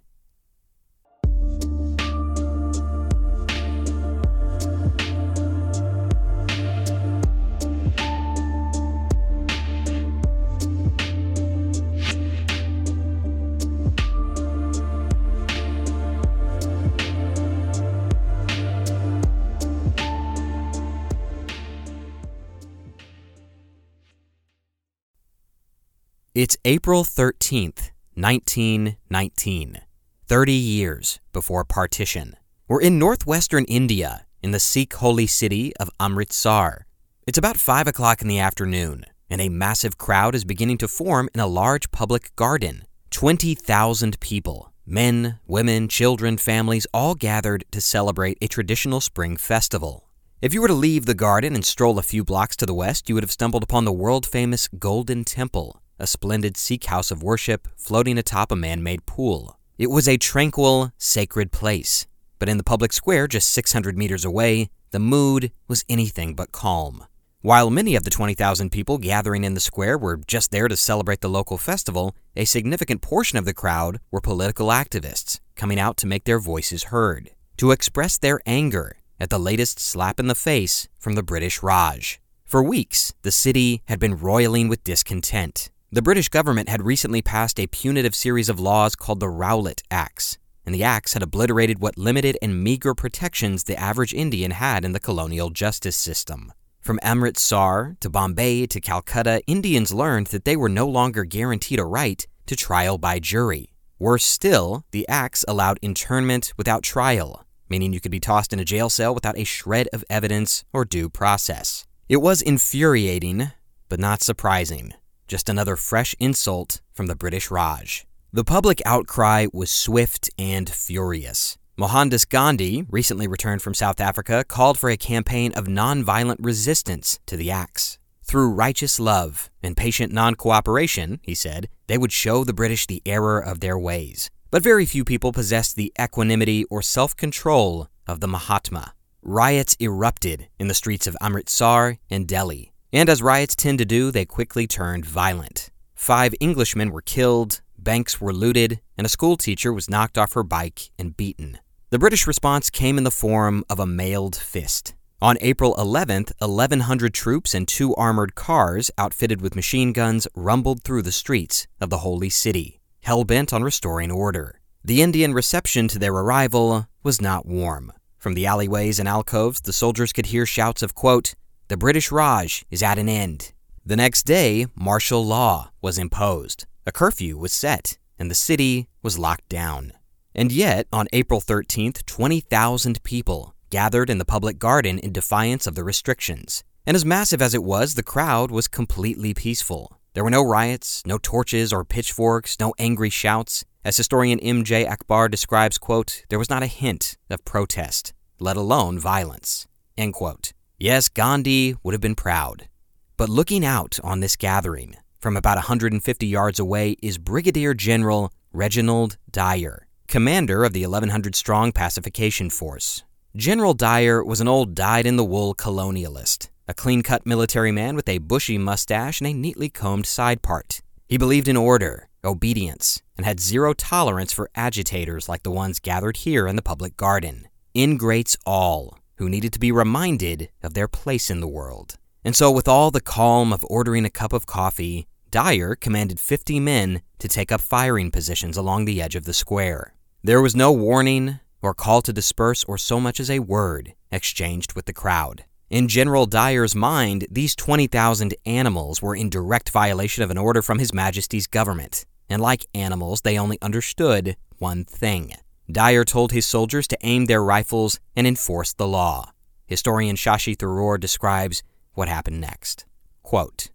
It's April 13th, 1919, 30 years before partition. We're in northwestern India, in the Sikh holy city of Amritsar. It's about 5 o'clock in the afternoon, and a massive crowd is beginning to form in a large public garden. 20,000 people, men, women, children, families, all gathered to celebrate a traditional spring festival. If you were to leave the garden and stroll a few blocks to the west, you would have stumbled upon the world famous Golden Temple, a splendid Sikh house of worship floating atop a man made pool. It was a tranquil, sacred place, but in the public square just 600 meters away, the mood was anything but calm. While many of the 20,000 people gathering in the square were just there to celebrate the local festival, a significant portion of the crowd were political activists coming out to make their voices heard, to express their anger at the latest slap in the face from the British Raj. For weeks, the city had been roiling with discontent. The British government had recently passed a punitive series of laws called the Rowlatt Acts, and the acts had obliterated what limited and meager protections the average Indian had in the colonial justice system. From Amritsar to Bombay to Calcutta, Indians learned that they were no longer guaranteed a right to trial by jury. Worse still, the acts allowed internment without trial, meaning you could be tossed in a jail cell without a shred of evidence or due process. It was infuriating, but not surprising. Just another fresh insult from the British Raj. The public outcry was swift and furious. Mohandas Gandhi, recently returned from South Africa, called for a campaign of nonviolent resistance to the acts. Through righteous love and patient non cooperation, he said, they would show the British the error of their ways. But very few people possessed the equanimity or self control of the Mahatma. Riots erupted in the streets of Amritsar and Delhi, and as riots tend to do, they quickly turned violent. Five Englishmen were killed, banks were looted, and a schoolteacher was knocked off her bike and beaten. The British response came in the form of a mailed fist. On April 11th, 1,100 troops and two armored cars outfitted with machine guns rumbled through the streets of the holy city hell bent on restoring order. The Indian reception to their arrival was not warm. From the alleyways and alcoves, the soldiers could hear shouts of, quote, The British Raj is at an end. The next day, martial law was imposed. A curfew was set, and the city was locked down. And yet, on April 13th, 20,000 people gathered in the public garden in defiance of the restrictions. And as massive as it was, the crowd was completely peaceful. There were no riots, no torches or pitchforks, no angry shouts. As historian M.J. Akbar describes, quote, there was not a hint of protest, let alone violence, end quote. Yes, Gandhi would have been proud. But looking out on this gathering, from about 150 yards away, is Brigadier General Reginald Dyer, commander of the 1100 strong pacification force. General Dyer was an old dyed in the wool colonialist a clean cut military man with a bushy mustache and a neatly combed side part. He believed in order, obedience, and had zero tolerance for agitators like the ones gathered here in the public garden. Ingrates all, who needed to be reminded of their place in the world. And so, with all the calm of ordering a cup of coffee, Dyer commanded 50 men to take up firing positions along the edge of the square. There was no warning or call to disperse or so much as a word exchanged with the crowd. In General Dyer's mind, these 20,000 animals were in direct violation of an order from His Majesty's government, and like animals, they only understood one thing. Dyer told his soldiers to aim their rifles and enforce the law. Historian Shashi Tharoor describes what happened next. Quote,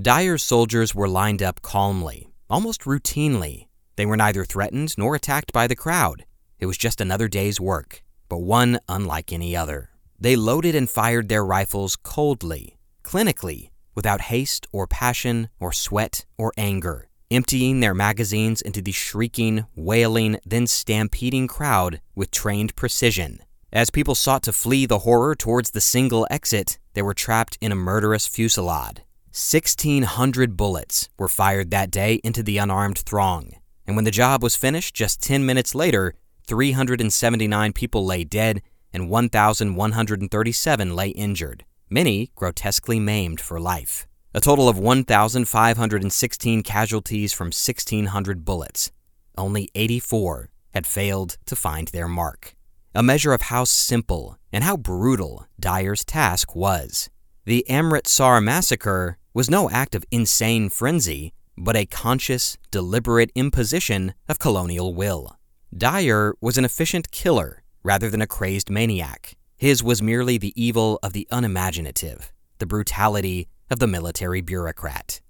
Dyer's soldiers were lined up calmly, almost routinely. They were neither threatened nor attacked by the crowd. It was just another day's work, but one unlike any other. They loaded and fired their rifles coldly, clinically, without haste or passion or sweat or anger, emptying their magazines into the shrieking, wailing, then stampeding crowd with trained precision. As people sought to flee the horror towards the single exit, they were trapped in a murderous fusillade. 1,600 bullets were fired that day into the unarmed throng, and when the job was finished just 10 minutes later, 379 people lay dead and 1,137 lay injured, many grotesquely maimed for life. A total of 1,516 casualties from 1,600 bullets. Only 84 had failed to find their mark. A measure of how simple and how brutal Dyer's task was. The Amritsar massacre was no act of insane frenzy, but a conscious, deliberate imposition of colonial will. Dyer was an efficient killer rather than a crazed maniac. His was merely the evil of the unimaginative, the brutality of the military bureaucrat.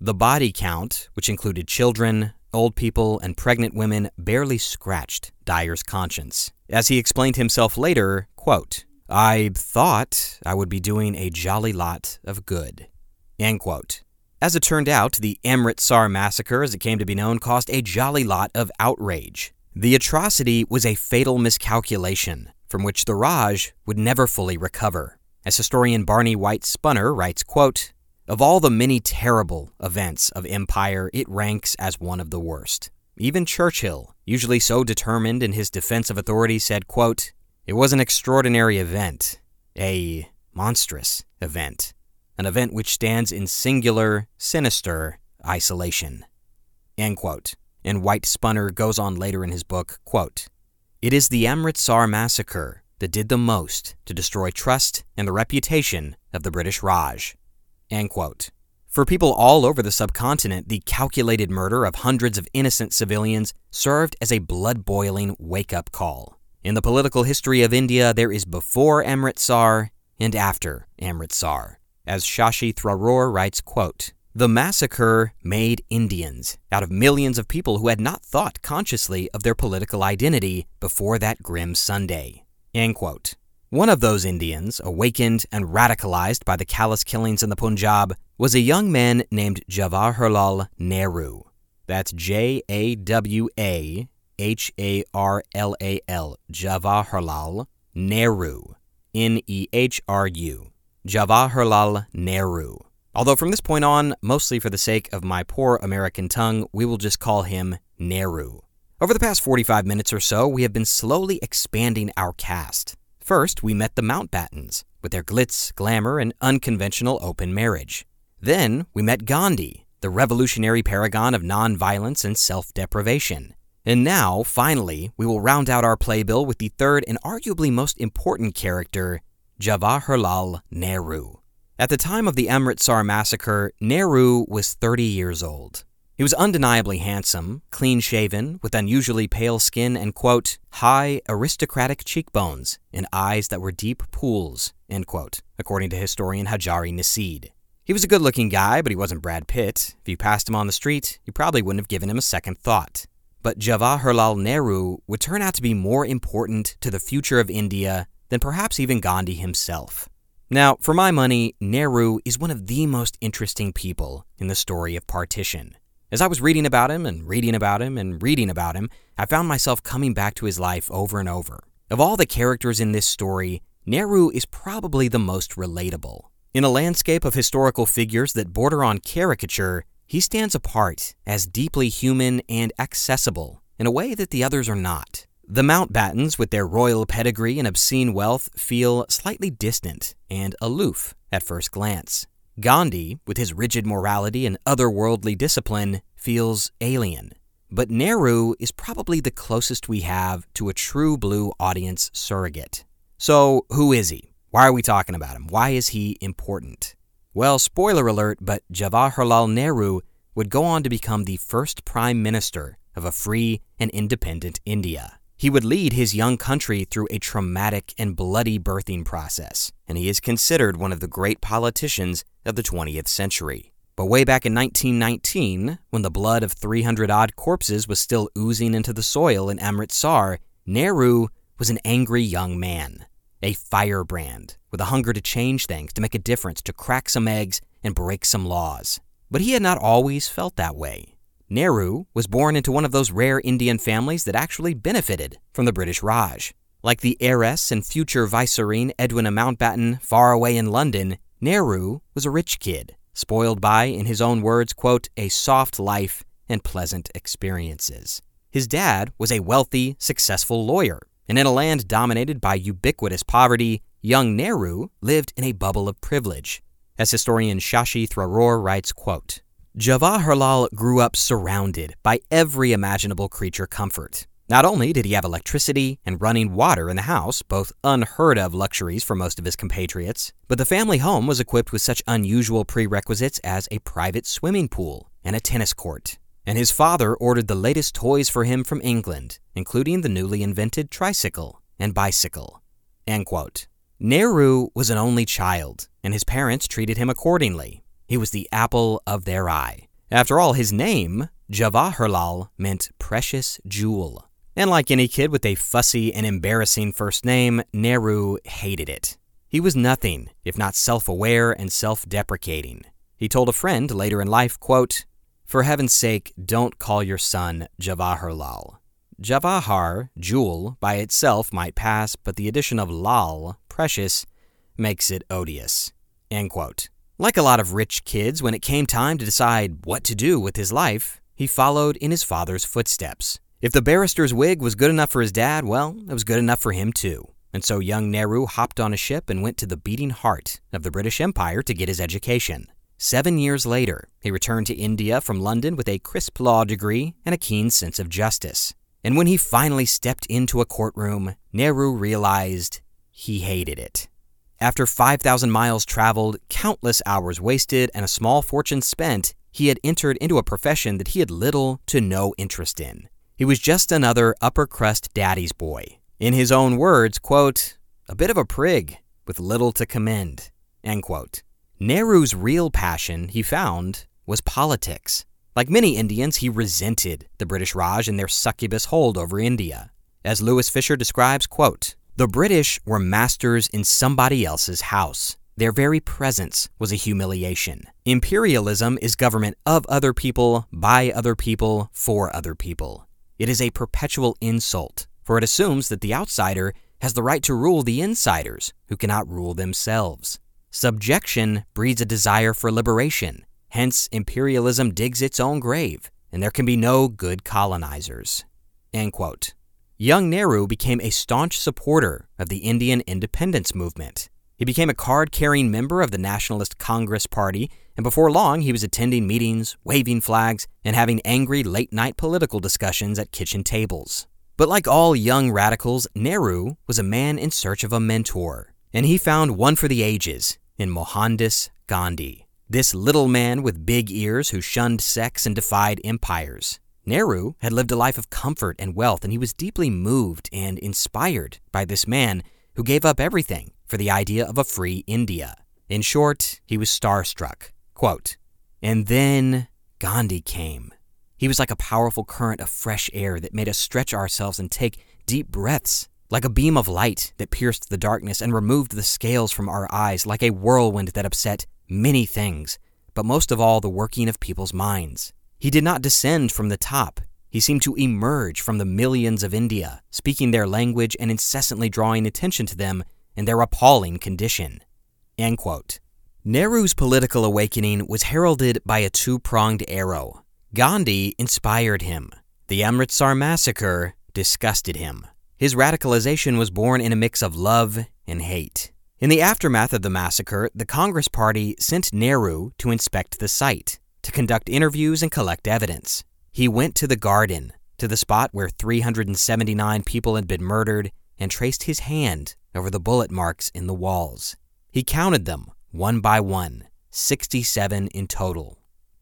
The body count, which included children, old people, and pregnant women, barely scratched Dyer's conscience. As he explained himself later, quote, I thought I would be doing a jolly lot of good. End quote. As it turned out, the Amritsar massacre, as it came to be known, caused a jolly lot of outrage. The atrocity was a fatal miscalculation from which the Raj would never fully recover. As historian Barney White Spunner writes, quote, of all the many terrible events of empire, it ranks as one of the worst. Even Churchill, usually so determined in his defense of authority, said, quote, It was an extraordinary event, a monstrous event, an event which stands in singular, sinister isolation. End quote. And White Spunner goes on later in his book, quote, It is the Amritsar massacre that did the most to destroy trust and the reputation of the British Raj. For people all over the subcontinent, the calculated murder of hundreds of innocent civilians served as a blood boiling wake up call. In the political history of India, there is before Amritsar and after Amritsar. As Shashi Tharoor writes, quote, the massacre made Indians out of millions of people who had not thought consciously of their political identity before that grim Sunday. End quote. One of those Indians, awakened and radicalized by the callous killings in the Punjab, was a young man named Jawaharlal Nehru. That's J A W A H A R L A L, Jawaharlal Nehru. N E H R U. Jawaharlal Nehru. Although from this point on, mostly for the sake of my poor American tongue, we will just call him Nehru. Over the past 45 minutes or so, we have been slowly expanding our cast. First, we met the Mountbattens, with their glitz, glamour, and unconventional open marriage. Then, we met Gandhi, the revolutionary paragon of nonviolence and self deprivation. And now, finally, we will round out our playbill with the third and arguably most important character, Jawaharlal Nehru. At the time of the Amritsar massacre, Nehru was 30 years old. He was undeniably handsome, clean shaven, with unusually pale skin and, quote, high aristocratic cheekbones and eyes that were deep pools, end quote, according to historian Hajari Nisid. He was a good looking guy, but he wasn't Brad Pitt. If you passed him on the street, you probably wouldn't have given him a second thought. But Jawaharlal Nehru would turn out to be more important to the future of India than perhaps even Gandhi himself. Now, for my money, Nehru is one of the most interesting people in the story of partition. As I was reading about him and reading about him and reading about him, I found myself coming back to his life over and over. Of all the characters in this story, Nehru is probably the most relatable. In a landscape of historical figures that border on caricature, he stands apart as deeply human and accessible in a way that the others are not. The Mountbattens, with their royal pedigree and obscene wealth, feel slightly distant and aloof at first glance. Gandhi, with his rigid morality and otherworldly discipline, feels alien. But Nehru is probably the closest we have to a true blue audience surrogate. So, who is he? Why are we talking about him? Why is he important? Well, spoiler alert, but Jawaharlal Nehru would go on to become the first prime minister of a free and independent India. He would lead his young country through a traumatic and bloody birthing process, and he is considered one of the great politicians of the 20th century. But way back in 1919, when the blood of 300 odd corpses was still oozing into the soil in Amritsar, Nehru was an angry young man, a firebrand with a hunger to change things, to make a difference, to crack some eggs and break some laws. But he had not always felt that way. Nehru was born into one of those rare Indian families that actually benefited from the British Raj. Like the heiress and future viceroy Edwina Mountbatten far away in London, Nehru was a rich kid, spoiled by, in his own words, quote, a soft life and pleasant experiences. His dad was a wealthy, successful lawyer, and in a land dominated by ubiquitous poverty, young Nehru lived in a bubble of privilege. As historian Shashi Tharoor writes, quote, Jawaharlal grew up surrounded by every imaginable creature comfort. Not only did he have electricity and running water in the house, both unheard of luxuries for most of his compatriots, but the family home was equipped with such unusual prerequisites as a private swimming pool and a tennis court. And his father ordered the latest toys for him from England, including the newly invented tricycle and bicycle. End quote. Nehru was an only child, and his parents treated him accordingly. He was the apple of their eye. After all, his name, Jawaharlal, meant precious jewel. And like any kid with a fussy and embarrassing first name, Nehru hated it. He was nothing if not self aware and self deprecating. He told a friend later in life, quote, For heaven's sake, don't call your son Jawaharlal. Jawahar, jewel, by itself might pass, but the addition of lal, precious, makes it odious. End quote. Like a lot of rich kids, when it came time to decide what to do with his life, he followed in his father's footsteps. If the barrister's wig was good enough for his dad, well, it was good enough for him too. And so young Nehru hopped on a ship and went to the beating heart of the British Empire to get his education. Seven years later, he returned to India from London with a crisp law degree and a keen sense of justice. And when he finally stepped into a courtroom, Nehru realized he hated it. After 5,000 miles traveled, countless hours wasted, and a small fortune spent, he had entered into a profession that he had little to no interest in. He was just another upper crust daddy's boy. In his own words, quote, a bit of a prig with little to commend, end quote. Nehru's real passion, he found, was politics. Like many Indians, he resented the British Raj and their succubus hold over India. As Louis Fischer describes, quote, the British were masters in somebody else's house. Their very presence was a humiliation. Imperialism is government of other people, by other people, for other people. It is a perpetual insult, for it assumes that the outsider has the right to rule the insiders who cannot rule themselves. Subjection breeds a desire for liberation. Hence, imperialism digs its own grave, and there can be no good colonizers. Young Nehru became a staunch supporter of the Indian independence movement. He became a card carrying member of the Nationalist Congress Party, and before long he was attending meetings, waving flags, and having angry late night political discussions at kitchen tables. But like all young radicals, Nehru was a man in search of a mentor, and he found one for the ages in Mohandas Gandhi. This little man with big ears who shunned sex and defied empires. Nehru had lived a life of comfort and wealth, and he was deeply moved and inspired by this man who gave up everything for the idea of a free India. In short, he was starstruck. Quote, and then Gandhi came. He was like a powerful current of fresh air that made us stretch ourselves and take deep breaths, like a beam of light that pierced the darkness and removed the scales from our eyes, like a whirlwind that upset many things, but most of all the working of people's minds. He did not descend from the top. He seemed to emerge from the millions of India, speaking their language and incessantly drawing attention to them and their appalling condition. End quote. Nehru's political awakening was heralded by a two pronged arrow. Gandhi inspired him. The Amritsar massacre disgusted him. His radicalization was born in a mix of love and hate. In the aftermath of the massacre, the Congress Party sent Nehru to inspect the site, to conduct interviews and collect evidence. He went to the garden, to the spot where 379 people had been murdered, and traced his hand over the bullet marks in the walls. He counted them one by one, 67 in total.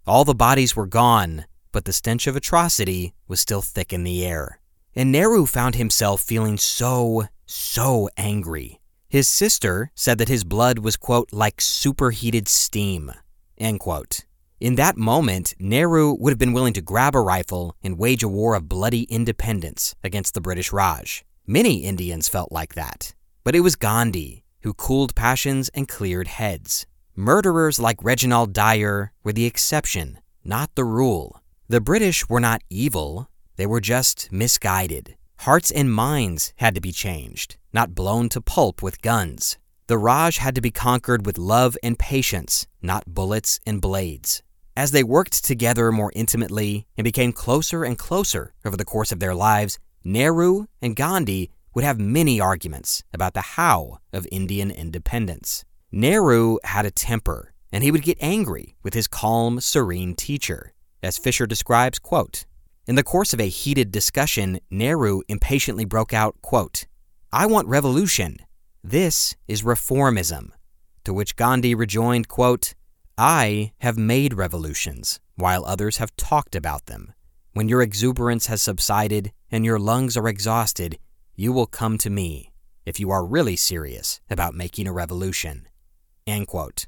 All the bodies were gone, but the stench of atrocity was still thick in the air. And Nehru found himself feeling so, so angry. His sister said that his blood was, quote, like superheated steam, end quote. In that moment, Nehru would have been willing to grab a rifle and wage a war of bloody independence against the British Raj. Many Indians felt like that. But it was Gandhi who cooled passions and cleared heads. Murderers like Reginald Dyer were the exception, not the rule. The British were not evil, they were just misguided. Hearts and minds had to be changed, not blown to pulp with guns. The Raj had to be conquered with love and patience, not bullets and blades. As they worked together more intimately and became closer and closer over the course of their lives, Nehru and Gandhi would have many arguments about the how of Indian independence. Nehru had a temper, and he would get angry with his calm, serene teacher. As Fischer describes, quote, In the course of a heated discussion, Nehru impatiently broke out, quote, I want revolution. This is reformism. To which Gandhi rejoined, quote, I have made revolutions, while others have talked about them. When your exuberance has subsided and your lungs are exhausted, you will come to me if you are really serious about making a revolution. End quote.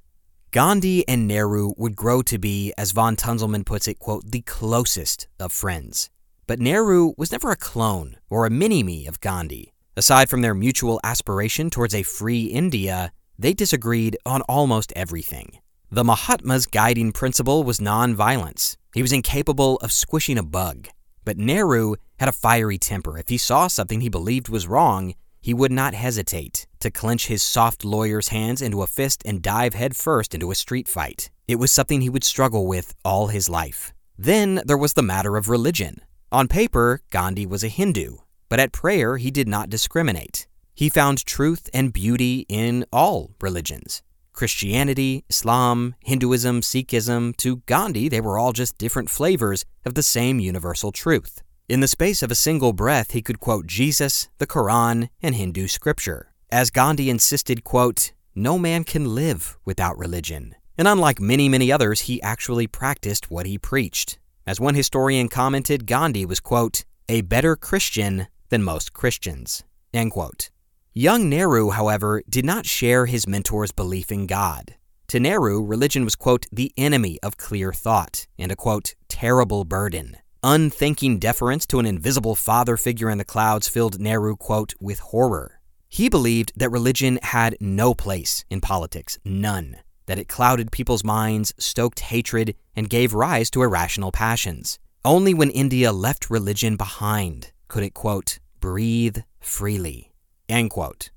Gandhi and Nehru would grow to be, as von Tunzelmann puts it, quote, the closest of friends. But Nehru was never a clone or a mini me of Gandhi. Aside from their mutual aspiration towards a free India, they disagreed on almost everything. The Mahatma's guiding principle was nonviolence. He was incapable of squishing a bug. But Nehru had a fiery temper. If he saw something he believed was wrong, he would not hesitate to clench his soft lawyer's hands into a fist and dive headfirst into a street fight. It was something he would struggle with all his life. Then there was the matter of religion. On paper, Gandhi was a Hindu, but at prayer he did not discriminate. He found truth and beauty in all religions. Christianity, Islam, Hinduism, Sikhism, to Gandhi, they were all just different flavors of the same universal truth. In the space of a single breath, he could quote Jesus, the Quran, and Hindu scripture. As Gandhi insisted, quote, no man can live without religion. And unlike many, many others, he actually practiced what he preached. As one historian commented, Gandhi was, quote, a better Christian than most Christians, end quote. Young Nehru, however, did not share his mentor's belief in God. To Nehru, religion was, quote, the enemy of clear thought and a, quote, terrible burden. Unthinking deference to an invisible father figure in the clouds filled Nehru, quote, with horror. He believed that religion had no place in politics, none, that it clouded people's minds, stoked hatred, and gave rise to irrational passions. Only when India left religion behind could it, quote, breathe freely, end quote.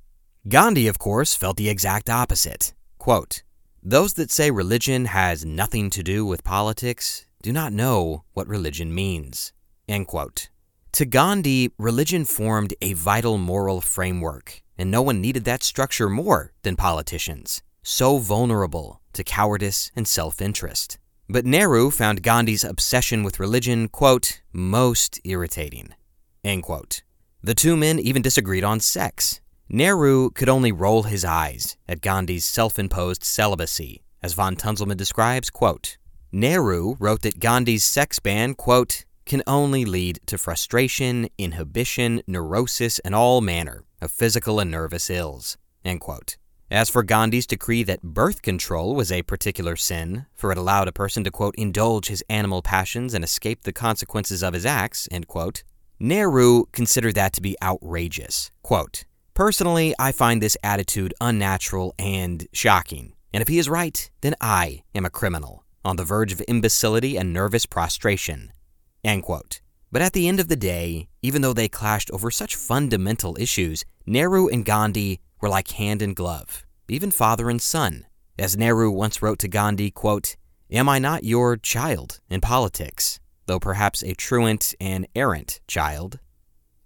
Gandhi, of course, felt the exact opposite. Quote, Those that say religion has nothing to do with politics do not know what religion means. End quote. To Gandhi, religion formed a vital moral framework, and no one needed that structure more than politicians, so vulnerable to cowardice and self interest. But Nehru found Gandhi's obsession with religion, quote, most irritating, end quote. The two men even disagreed on sex. Nehru could only roll his eyes at Gandhi's self imposed celibacy, as von Tunzelmann describes, quote, Nehru wrote that Gandhi's sex ban, quote, can only lead to frustration, inhibition, neurosis, and all manner of physical and nervous ills, end quote. As for Gandhi's decree that birth control was a particular sin, for it allowed a person to, quote, indulge his animal passions and escape the consequences of his acts, end quote, Nehru considered that to be outrageous. Quote, Personally, I find this attitude unnatural and shocking, and if he is right, then I am a criminal on the verge of imbecility and nervous prostration. But at the end of the day, even though they clashed over such fundamental issues, Nehru and Gandhi were like hand and glove, even father and son. As Nehru once wrote to Gandhi, quote, Am I not your child in politics, though perhaps a truant and errant child?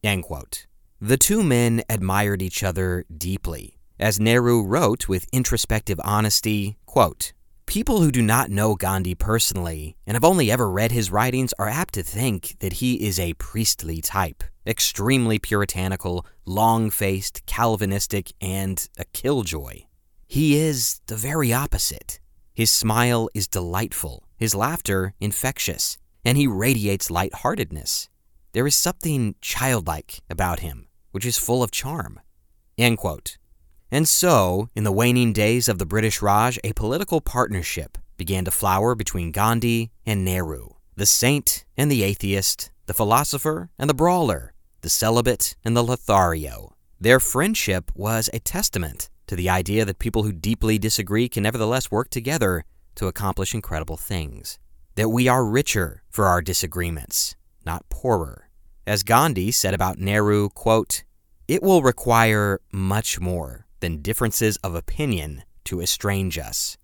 End quote. The two men admired each other deeply. As Nehru wrote with introspective honesty, quote, People who do not know Gandhi personally and have only ever read his writings are apt to think that he is a priestly type, extremely puritanical, long faced, Calvinistic, and a killjoy. He is the very opposite. His smile is delightful, his laughter infectious, and he radiates lightheartedness. There is something childlike about him, which is full of charm. End quote. And so, in the waning days of the British Raj, a political partnership began to flower between Gandhi and Nehru, the saint and the atheist, the philosopher and the brawler, the celibate and the Lothario. Their friendship was a testament to the idea that people who deeply disagree can nevertheless work together to accomplish incredible things. That we are richer for our disagreements, not poorer. As Gandhi said about Nehru, quote, it will require much more than differences of opinion to estrange us.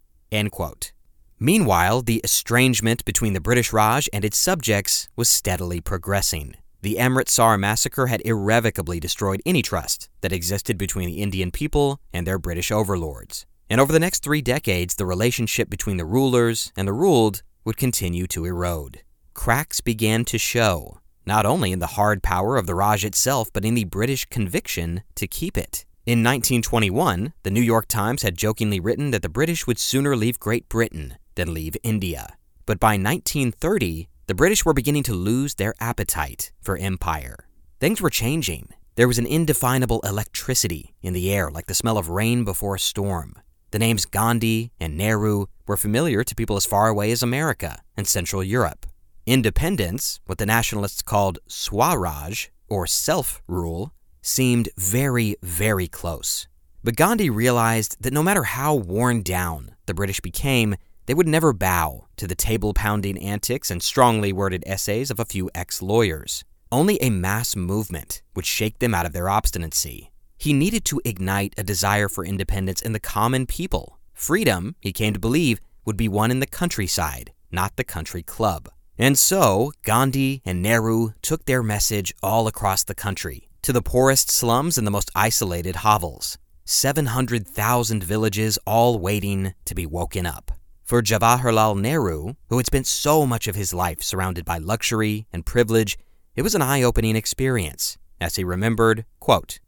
Meanwhile, the estrangement between the British Raj and its subjects was steadily progressing. The Amritsar massacre had irrevocably destroyed any trust that existed between the Indian people and their British overlords. And over the next three decades, the relationship between the rulers and the ruled would continue to erode. Cracks began to show not only in the hard power of the Raj itself, but in the British conviction to keep it. In 1921, the New York Times had jokingly written that the British would sooner leave Great Britain than leave India. But by 1930, the British were beginning to lose their appetite for empire. Things were changing. There was an indefinable electricity in the air, like the smell of rain before a storm. The names Gandhi and Nehru were familiar to people as far away as America and Central Europe. Independence, what the nationalists called Swaraj, or self rule, seemed very, very close. But Gandhi realized that no matter how worn down the British became, they would never bow to the table pounding antics and strongly worded essays of a few ex lawyers. Only a mass movement would shake them out of their obstinacy. He needed to ignite a desire for independence in the common people. Freedom, he came to believe, would be won in the countryside, not the country club. And so, Gandhi and Nehru took their message all across the country, to the poorest slums and the most isolated hovels. 700,000 villages all waiting to be woken up. For Jawaharlal Nehru, who had spent so much of his life surrounded by luxury and privilege, it was an eye-opening experience. As he remembered, quote,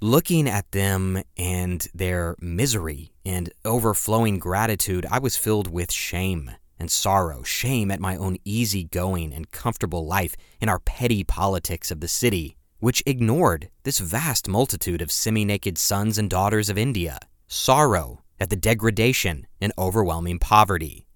Looking at them and their misery and overflowing gratitude, I was filled with shame and sorrow, shame at my own easy-going and comfortable life in our petty politics of the city, which ignored this vast multitude of semi-naked sons and daughters of India, sorrow at the degradation and overwhelming poverty.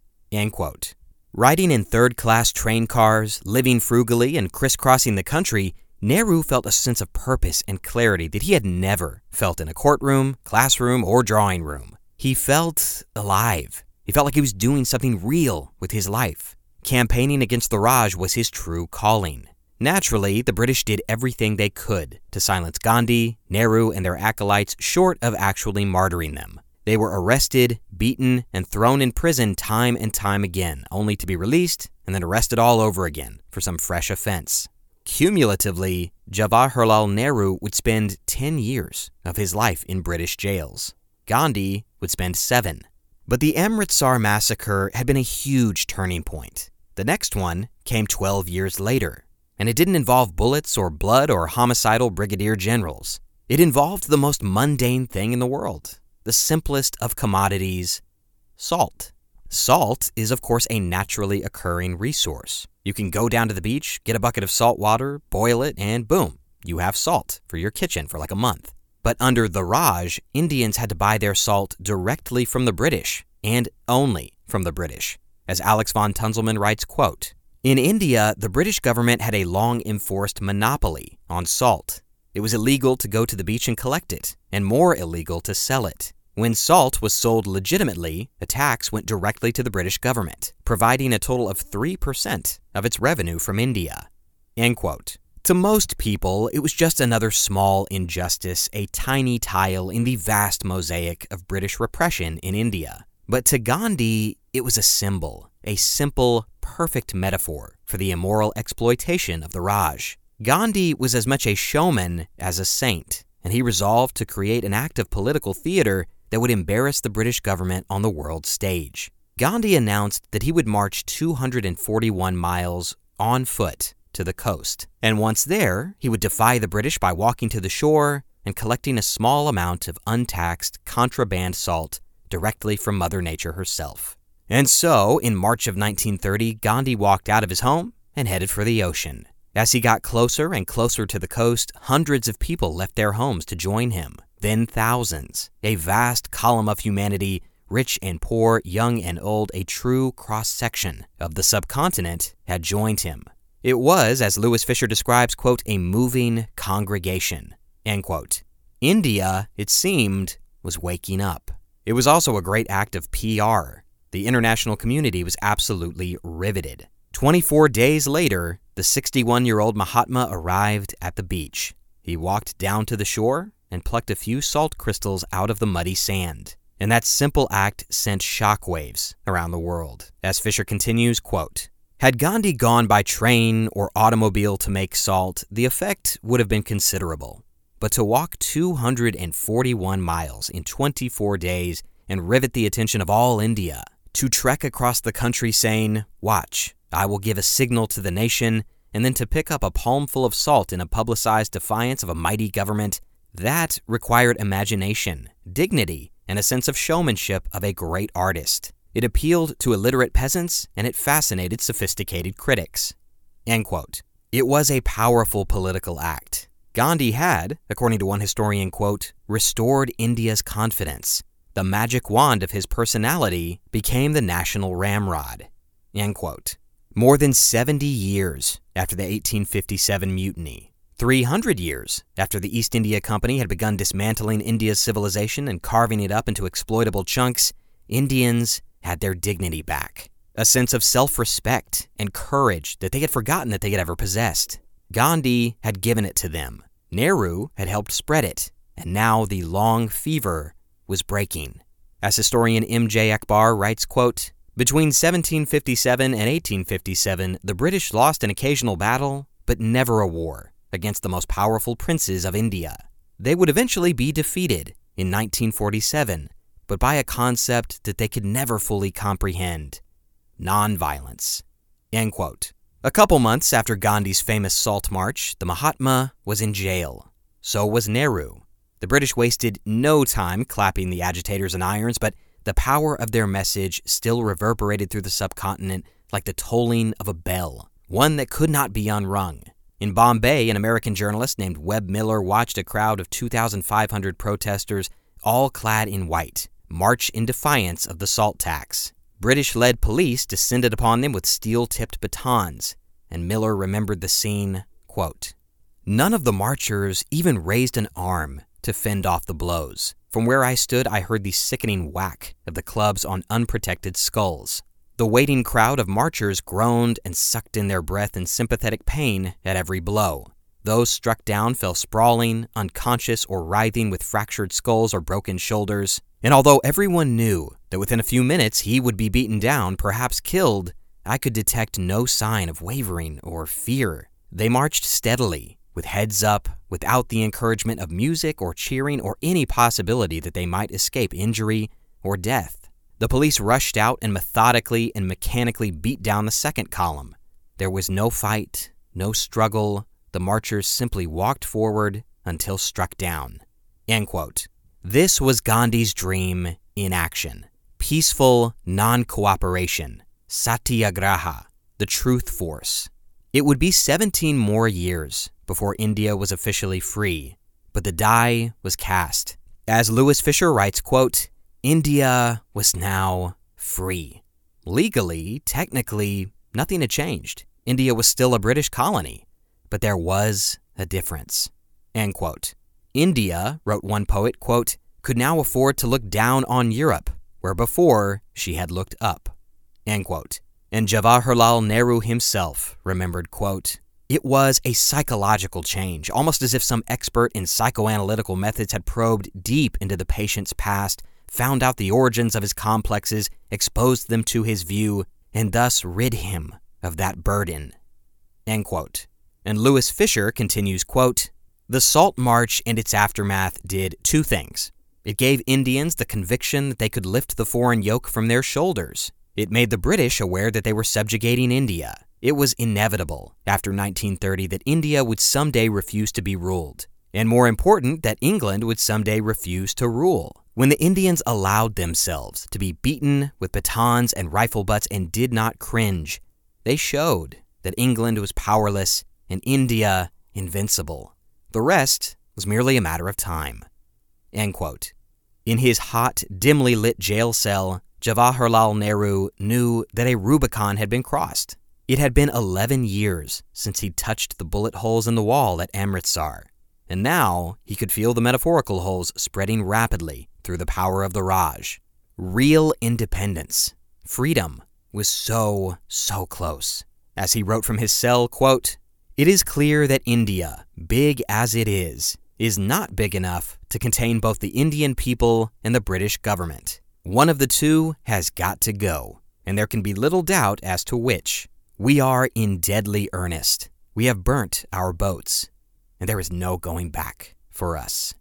Riding in third class train cars, living frugally, and crisscrossing the country, Nehru felt a sense of purpose and clarity that he had never felt in a courtroom, classroom, or drawing room. He felt alive. He felt like he was doing something real with his life. Campaigning against the Raj was his true calling. Naturally, the British did everything they could to silence Gandhi, Nehru, and their acolytes short of actually martyring them. They were arrested, beaten, and thrown in prison time and time again, only to be released and then arrested all over again for some fresh offense. Cumulatively, Jawaharlal Nehru would spend 10 years of his life in British jails. Gandhi would spend seven. But the Amritsar massacre had been a huge turning point. The next one came 12 years later, and it didn't involve bullets or blood or homicidal brigadier generals. It involved the most mundane thing in the world the simplest of commodities salt. Salt is, of course, a naturally occurring resource. You can go down to the beach, get a bucket of salt water, boil it, and boom, you have salt for your kitchen for like a month. But under the Raj, Indians had to buy their salt directly from the British, and only from the British. As Alex von Tunzelmann writes, quote, In India, the British government had a long enforced monopoly on salt. It was illegal to go to the beach and collect it, and more illegal to sell it. When salt was sold legitimately, a tax went directly to the British government, providing a total of 3% of its revenue from India. To most people, it was just another small injustice, a tiny tile in the vast mosaic of British repression in India. But to Gandhi, it was a symbol, a simple, perfect metaphor for the immoral exploitation of the Raj. Gandhi was as much a showman as a saint, and he resolved to create an act of political theater that would embarrass the British government on the world stage. Gandhi announced that he would march 241 miles on foot to the coast, and once there, he would defy the British by walking to the shore and collecting a small amount of untaxed contraband salt directly from Mother Nature herself. And so, in March of 1930, Gandhi walked out of his home and headed for the ocean. As he got closer and closer to the coast, hundreds of people left their homes to join him then thousands, a vast column of humanity, rich and poor, young and old, a true cross section of the subcontinent, had joined him. It was, as Louis Fischer describes, quote, a moving congregation, end quote. India, it seemed, was waking up. It was also a great act of PR. The international community was absolutely riveted. 24 days later, the 61 year old Mahatma arrived at the beach. He walked down to the shore and plucked a few salt crystals out of the muddy sand. And that simple act sent shockwaves around the world. As Fischer continues, quote, had Gandhi gone by train or automobile to make salt, the effect would have been considerable. But to walk 241 miles in 24 days and rivet the attention of all India, to trek across the country saying, Watch, I will give a signal to the nation, and then to pick up a palmful of salt in a publicized defiance of a mighty government, that required imagination, dignity, and a sense of showmanship of a great artist. It appealed to illiterate peasants and it fascinated sophisticated critics. It was a powerful political act. Gandhi had, according to one historian, quote, restored India's confidence. The magic wand of his personality became the national ramrod. More than 70 years after the 1857 mutiny, 300 years after the East India Company had begun dismantling India's civilization and carving it up into exploitable chunks, Indians had their dignity back. A sense of self respect and courage that they had forgotten that they had ever possessed. Gandhi had given it to them. Nehru had helped spread it. And now the long fever was breaking. As historian M.J. Akbar writes, quote, between 1757 and 1857, the British lost an occasional battle, but never a war, against the most powerful princes of India. They would eventually be defeated in 1947, but by a concept that they could never fully comprehend nonviolence. End quote. A couple months after Gandhi's famous Salt March, the Mahatma was in jail. So was Nehru. The British wasted no time clapping the agitators in irons, but the power of their message still reverberated through the subcontinent like the tolling of a bell, one that could not be unrung. In Bombay, an American journalist named Webb Miller watched a crowd of 2,500 protesters, all clad in white, march in defiance of the salt tax. British led police descended upon them with steel tipped batons, and Miller remembered the scene quote, None of the marchers even raised an arm to fend off the blows. From where I stood, I heard the sickening whack of the clubs on unprotected skulls. The waiting crowd of marchers groaned and sucked in their breath in sympathetic pain at every blow. Those struck down fell sprawling, unconscious, or writhing with fractured skulls or broken shoulders. And although everyone knew that within a few minutes he would be beaten down, perhaps killed, I could detect no sign of wavering or fear. They marched steadily, with heads up, without the encouragement of music or cheering or any possibility that they might escape injury or death. The police rushed out and methodically and mechanically beat down the second column. There was no fight, no struggle. The marchers simply walked forward until struck down. End quote. This was Gandhi's dream in action peaceful non cooperation, satyagraha, the truth force. It would be 17 more years before India was officially free, but the die was cast. As Louis Fischer writes, quote, India was now free. Legally, technically, nothing had changed. India was still a British colony, but there was a difference. End quote. India, wrote one poet, quote, could now afford to look down on Europe, where before she had looked up. End quote. And Jawaharlal Nehru himself remembered, quote, it was a psychological change, almost as if some expert in psychoanalytical methods had probed deep into the patient's past, found out the origins of his complexes, exposed them to his view, and thus rid him of that burden. End quote. And Louis Fischer continues, quote, The Salt March and its aftermath did two things. It gave Indians the conviction that they could lift the foreign yoke from their shoulders. It made the British aware that they were subjugating India. It was inevitable after 1930 that India would someday refuse to be ruled, and more important, that England would someday refuse to rule. When the Indians allowed themselves to be beaten with batons and rifle butts and did not cringe, they showed that England was powerless and India invincible. The rest was merely a matter of time. In his hot, dimly lit jail cell, Jawaharlal Nehru knew that a Rubicon had been crossed. It had been 11 years since he'd touched the bullet holes in the wall at Amritsar, and now he could feel the metaphorical holes spreading rapidly through the power of the Raj. Real independence, freedom, was so, so close. As he wrote from his cell, quote, It is clear that India, big as it is, is not big enough to contain both the Indian people and the British government. One of the two has got to go, and there can be little doubt as to which. We are in deadly earnest. We have burnt our boats, and there is no going back for us.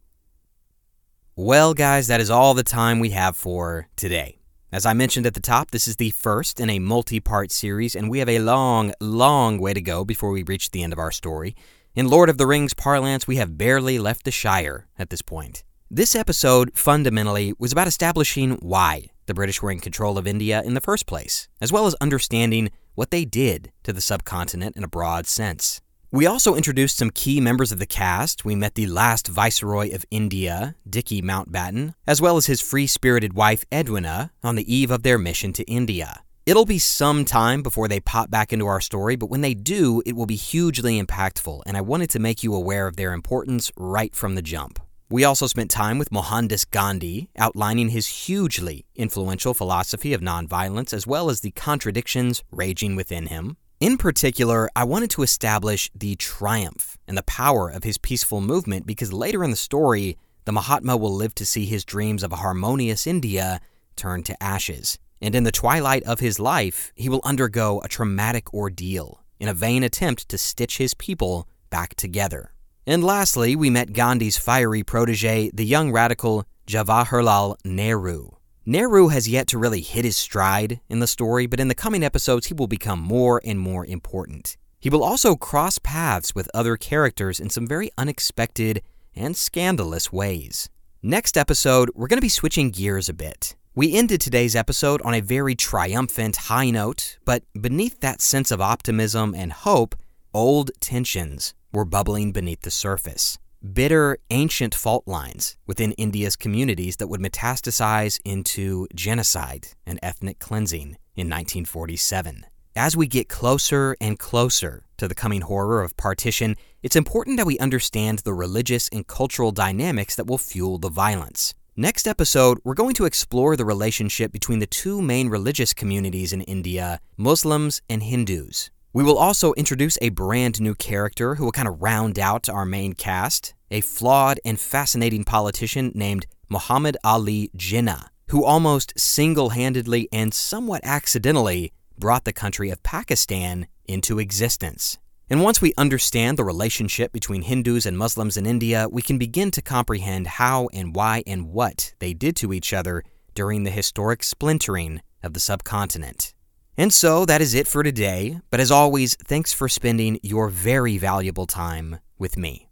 Well, guys, that is all the time we have for today. As I mentioned at the top, this is the first in a multi part series, and we have a long, long way to go before we reach the end of our story. In Lord of the Rings parlance, we have barely left the Shire at this point. This episode fundamentally was about establishing why the British were in control of India in the first place, as well as understanding what they did to the subcontinent in a broad sense. We also introduced some key members of the cast. We met the last Viceroy of India, Dickie Mountbatten, as well as his free spirited wife, Edwina, on the eve of their mission to India. It'll be some time before they pop back into our story, but when they do, it will be hugely impactful, and I wanted to make you aware of their importance right from the jump. We also spent time with Mohandas Gandhi, outlining his hugely influential philosophy of nonviolence as well as the contradictions raging within him. In particular, I wanted to establish the triumph and the power of his peaceful movement because later in the story, the Mahatma will live to see his dreams of a harmonious India turn to ashes. And in the twilight of his life, he will undergo a traumatic ordeal in a vain attempt to stitch his people back together. And lastly, we met Gandhi's fiery protege, the young radical Jawaharlal Nehru. Nehru has yet to really hit his stride in the story, but in the coming episodes, he will become more and more important. He will also cross paths with other characters in some very unexpected and scandalous ways. Next episode, we're going to be switching gears a bit. We ended today's episode on a very triumphant high note, but beneath that sense of optimism and hope, old tensions were bubbling beneath the surface. Bitter, ancient fault lines within India's communities that would metastasize into genocide and ethnic cleansing in 1947. As we get closer and closer to the coming horror of partition, it's important that we understand the religious and cultural dynamics that will fuel the violence. Next episode, we're going to explore the relationship between the two main religious communities in India, Muslims and Hindus. We will also introduce a brand new character who will kind of round out our main cast a flawed and fascinating politician named Muhammad Ali Jinnah, who almost single handedly and somewhat accidentally brought the country of Pakistan into existence. And once we understand the relationship between Hindus and Muslims in India, we can begin to comprehend how and why and what they did to each other during the historic splintering of the subcontinent. And so that is it for today, but as always, thanks for spending your very valuable time with me.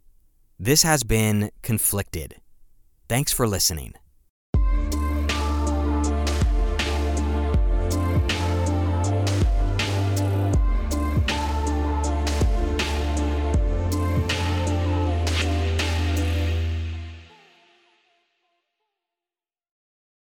This has been Conflicted. Thanks for listening.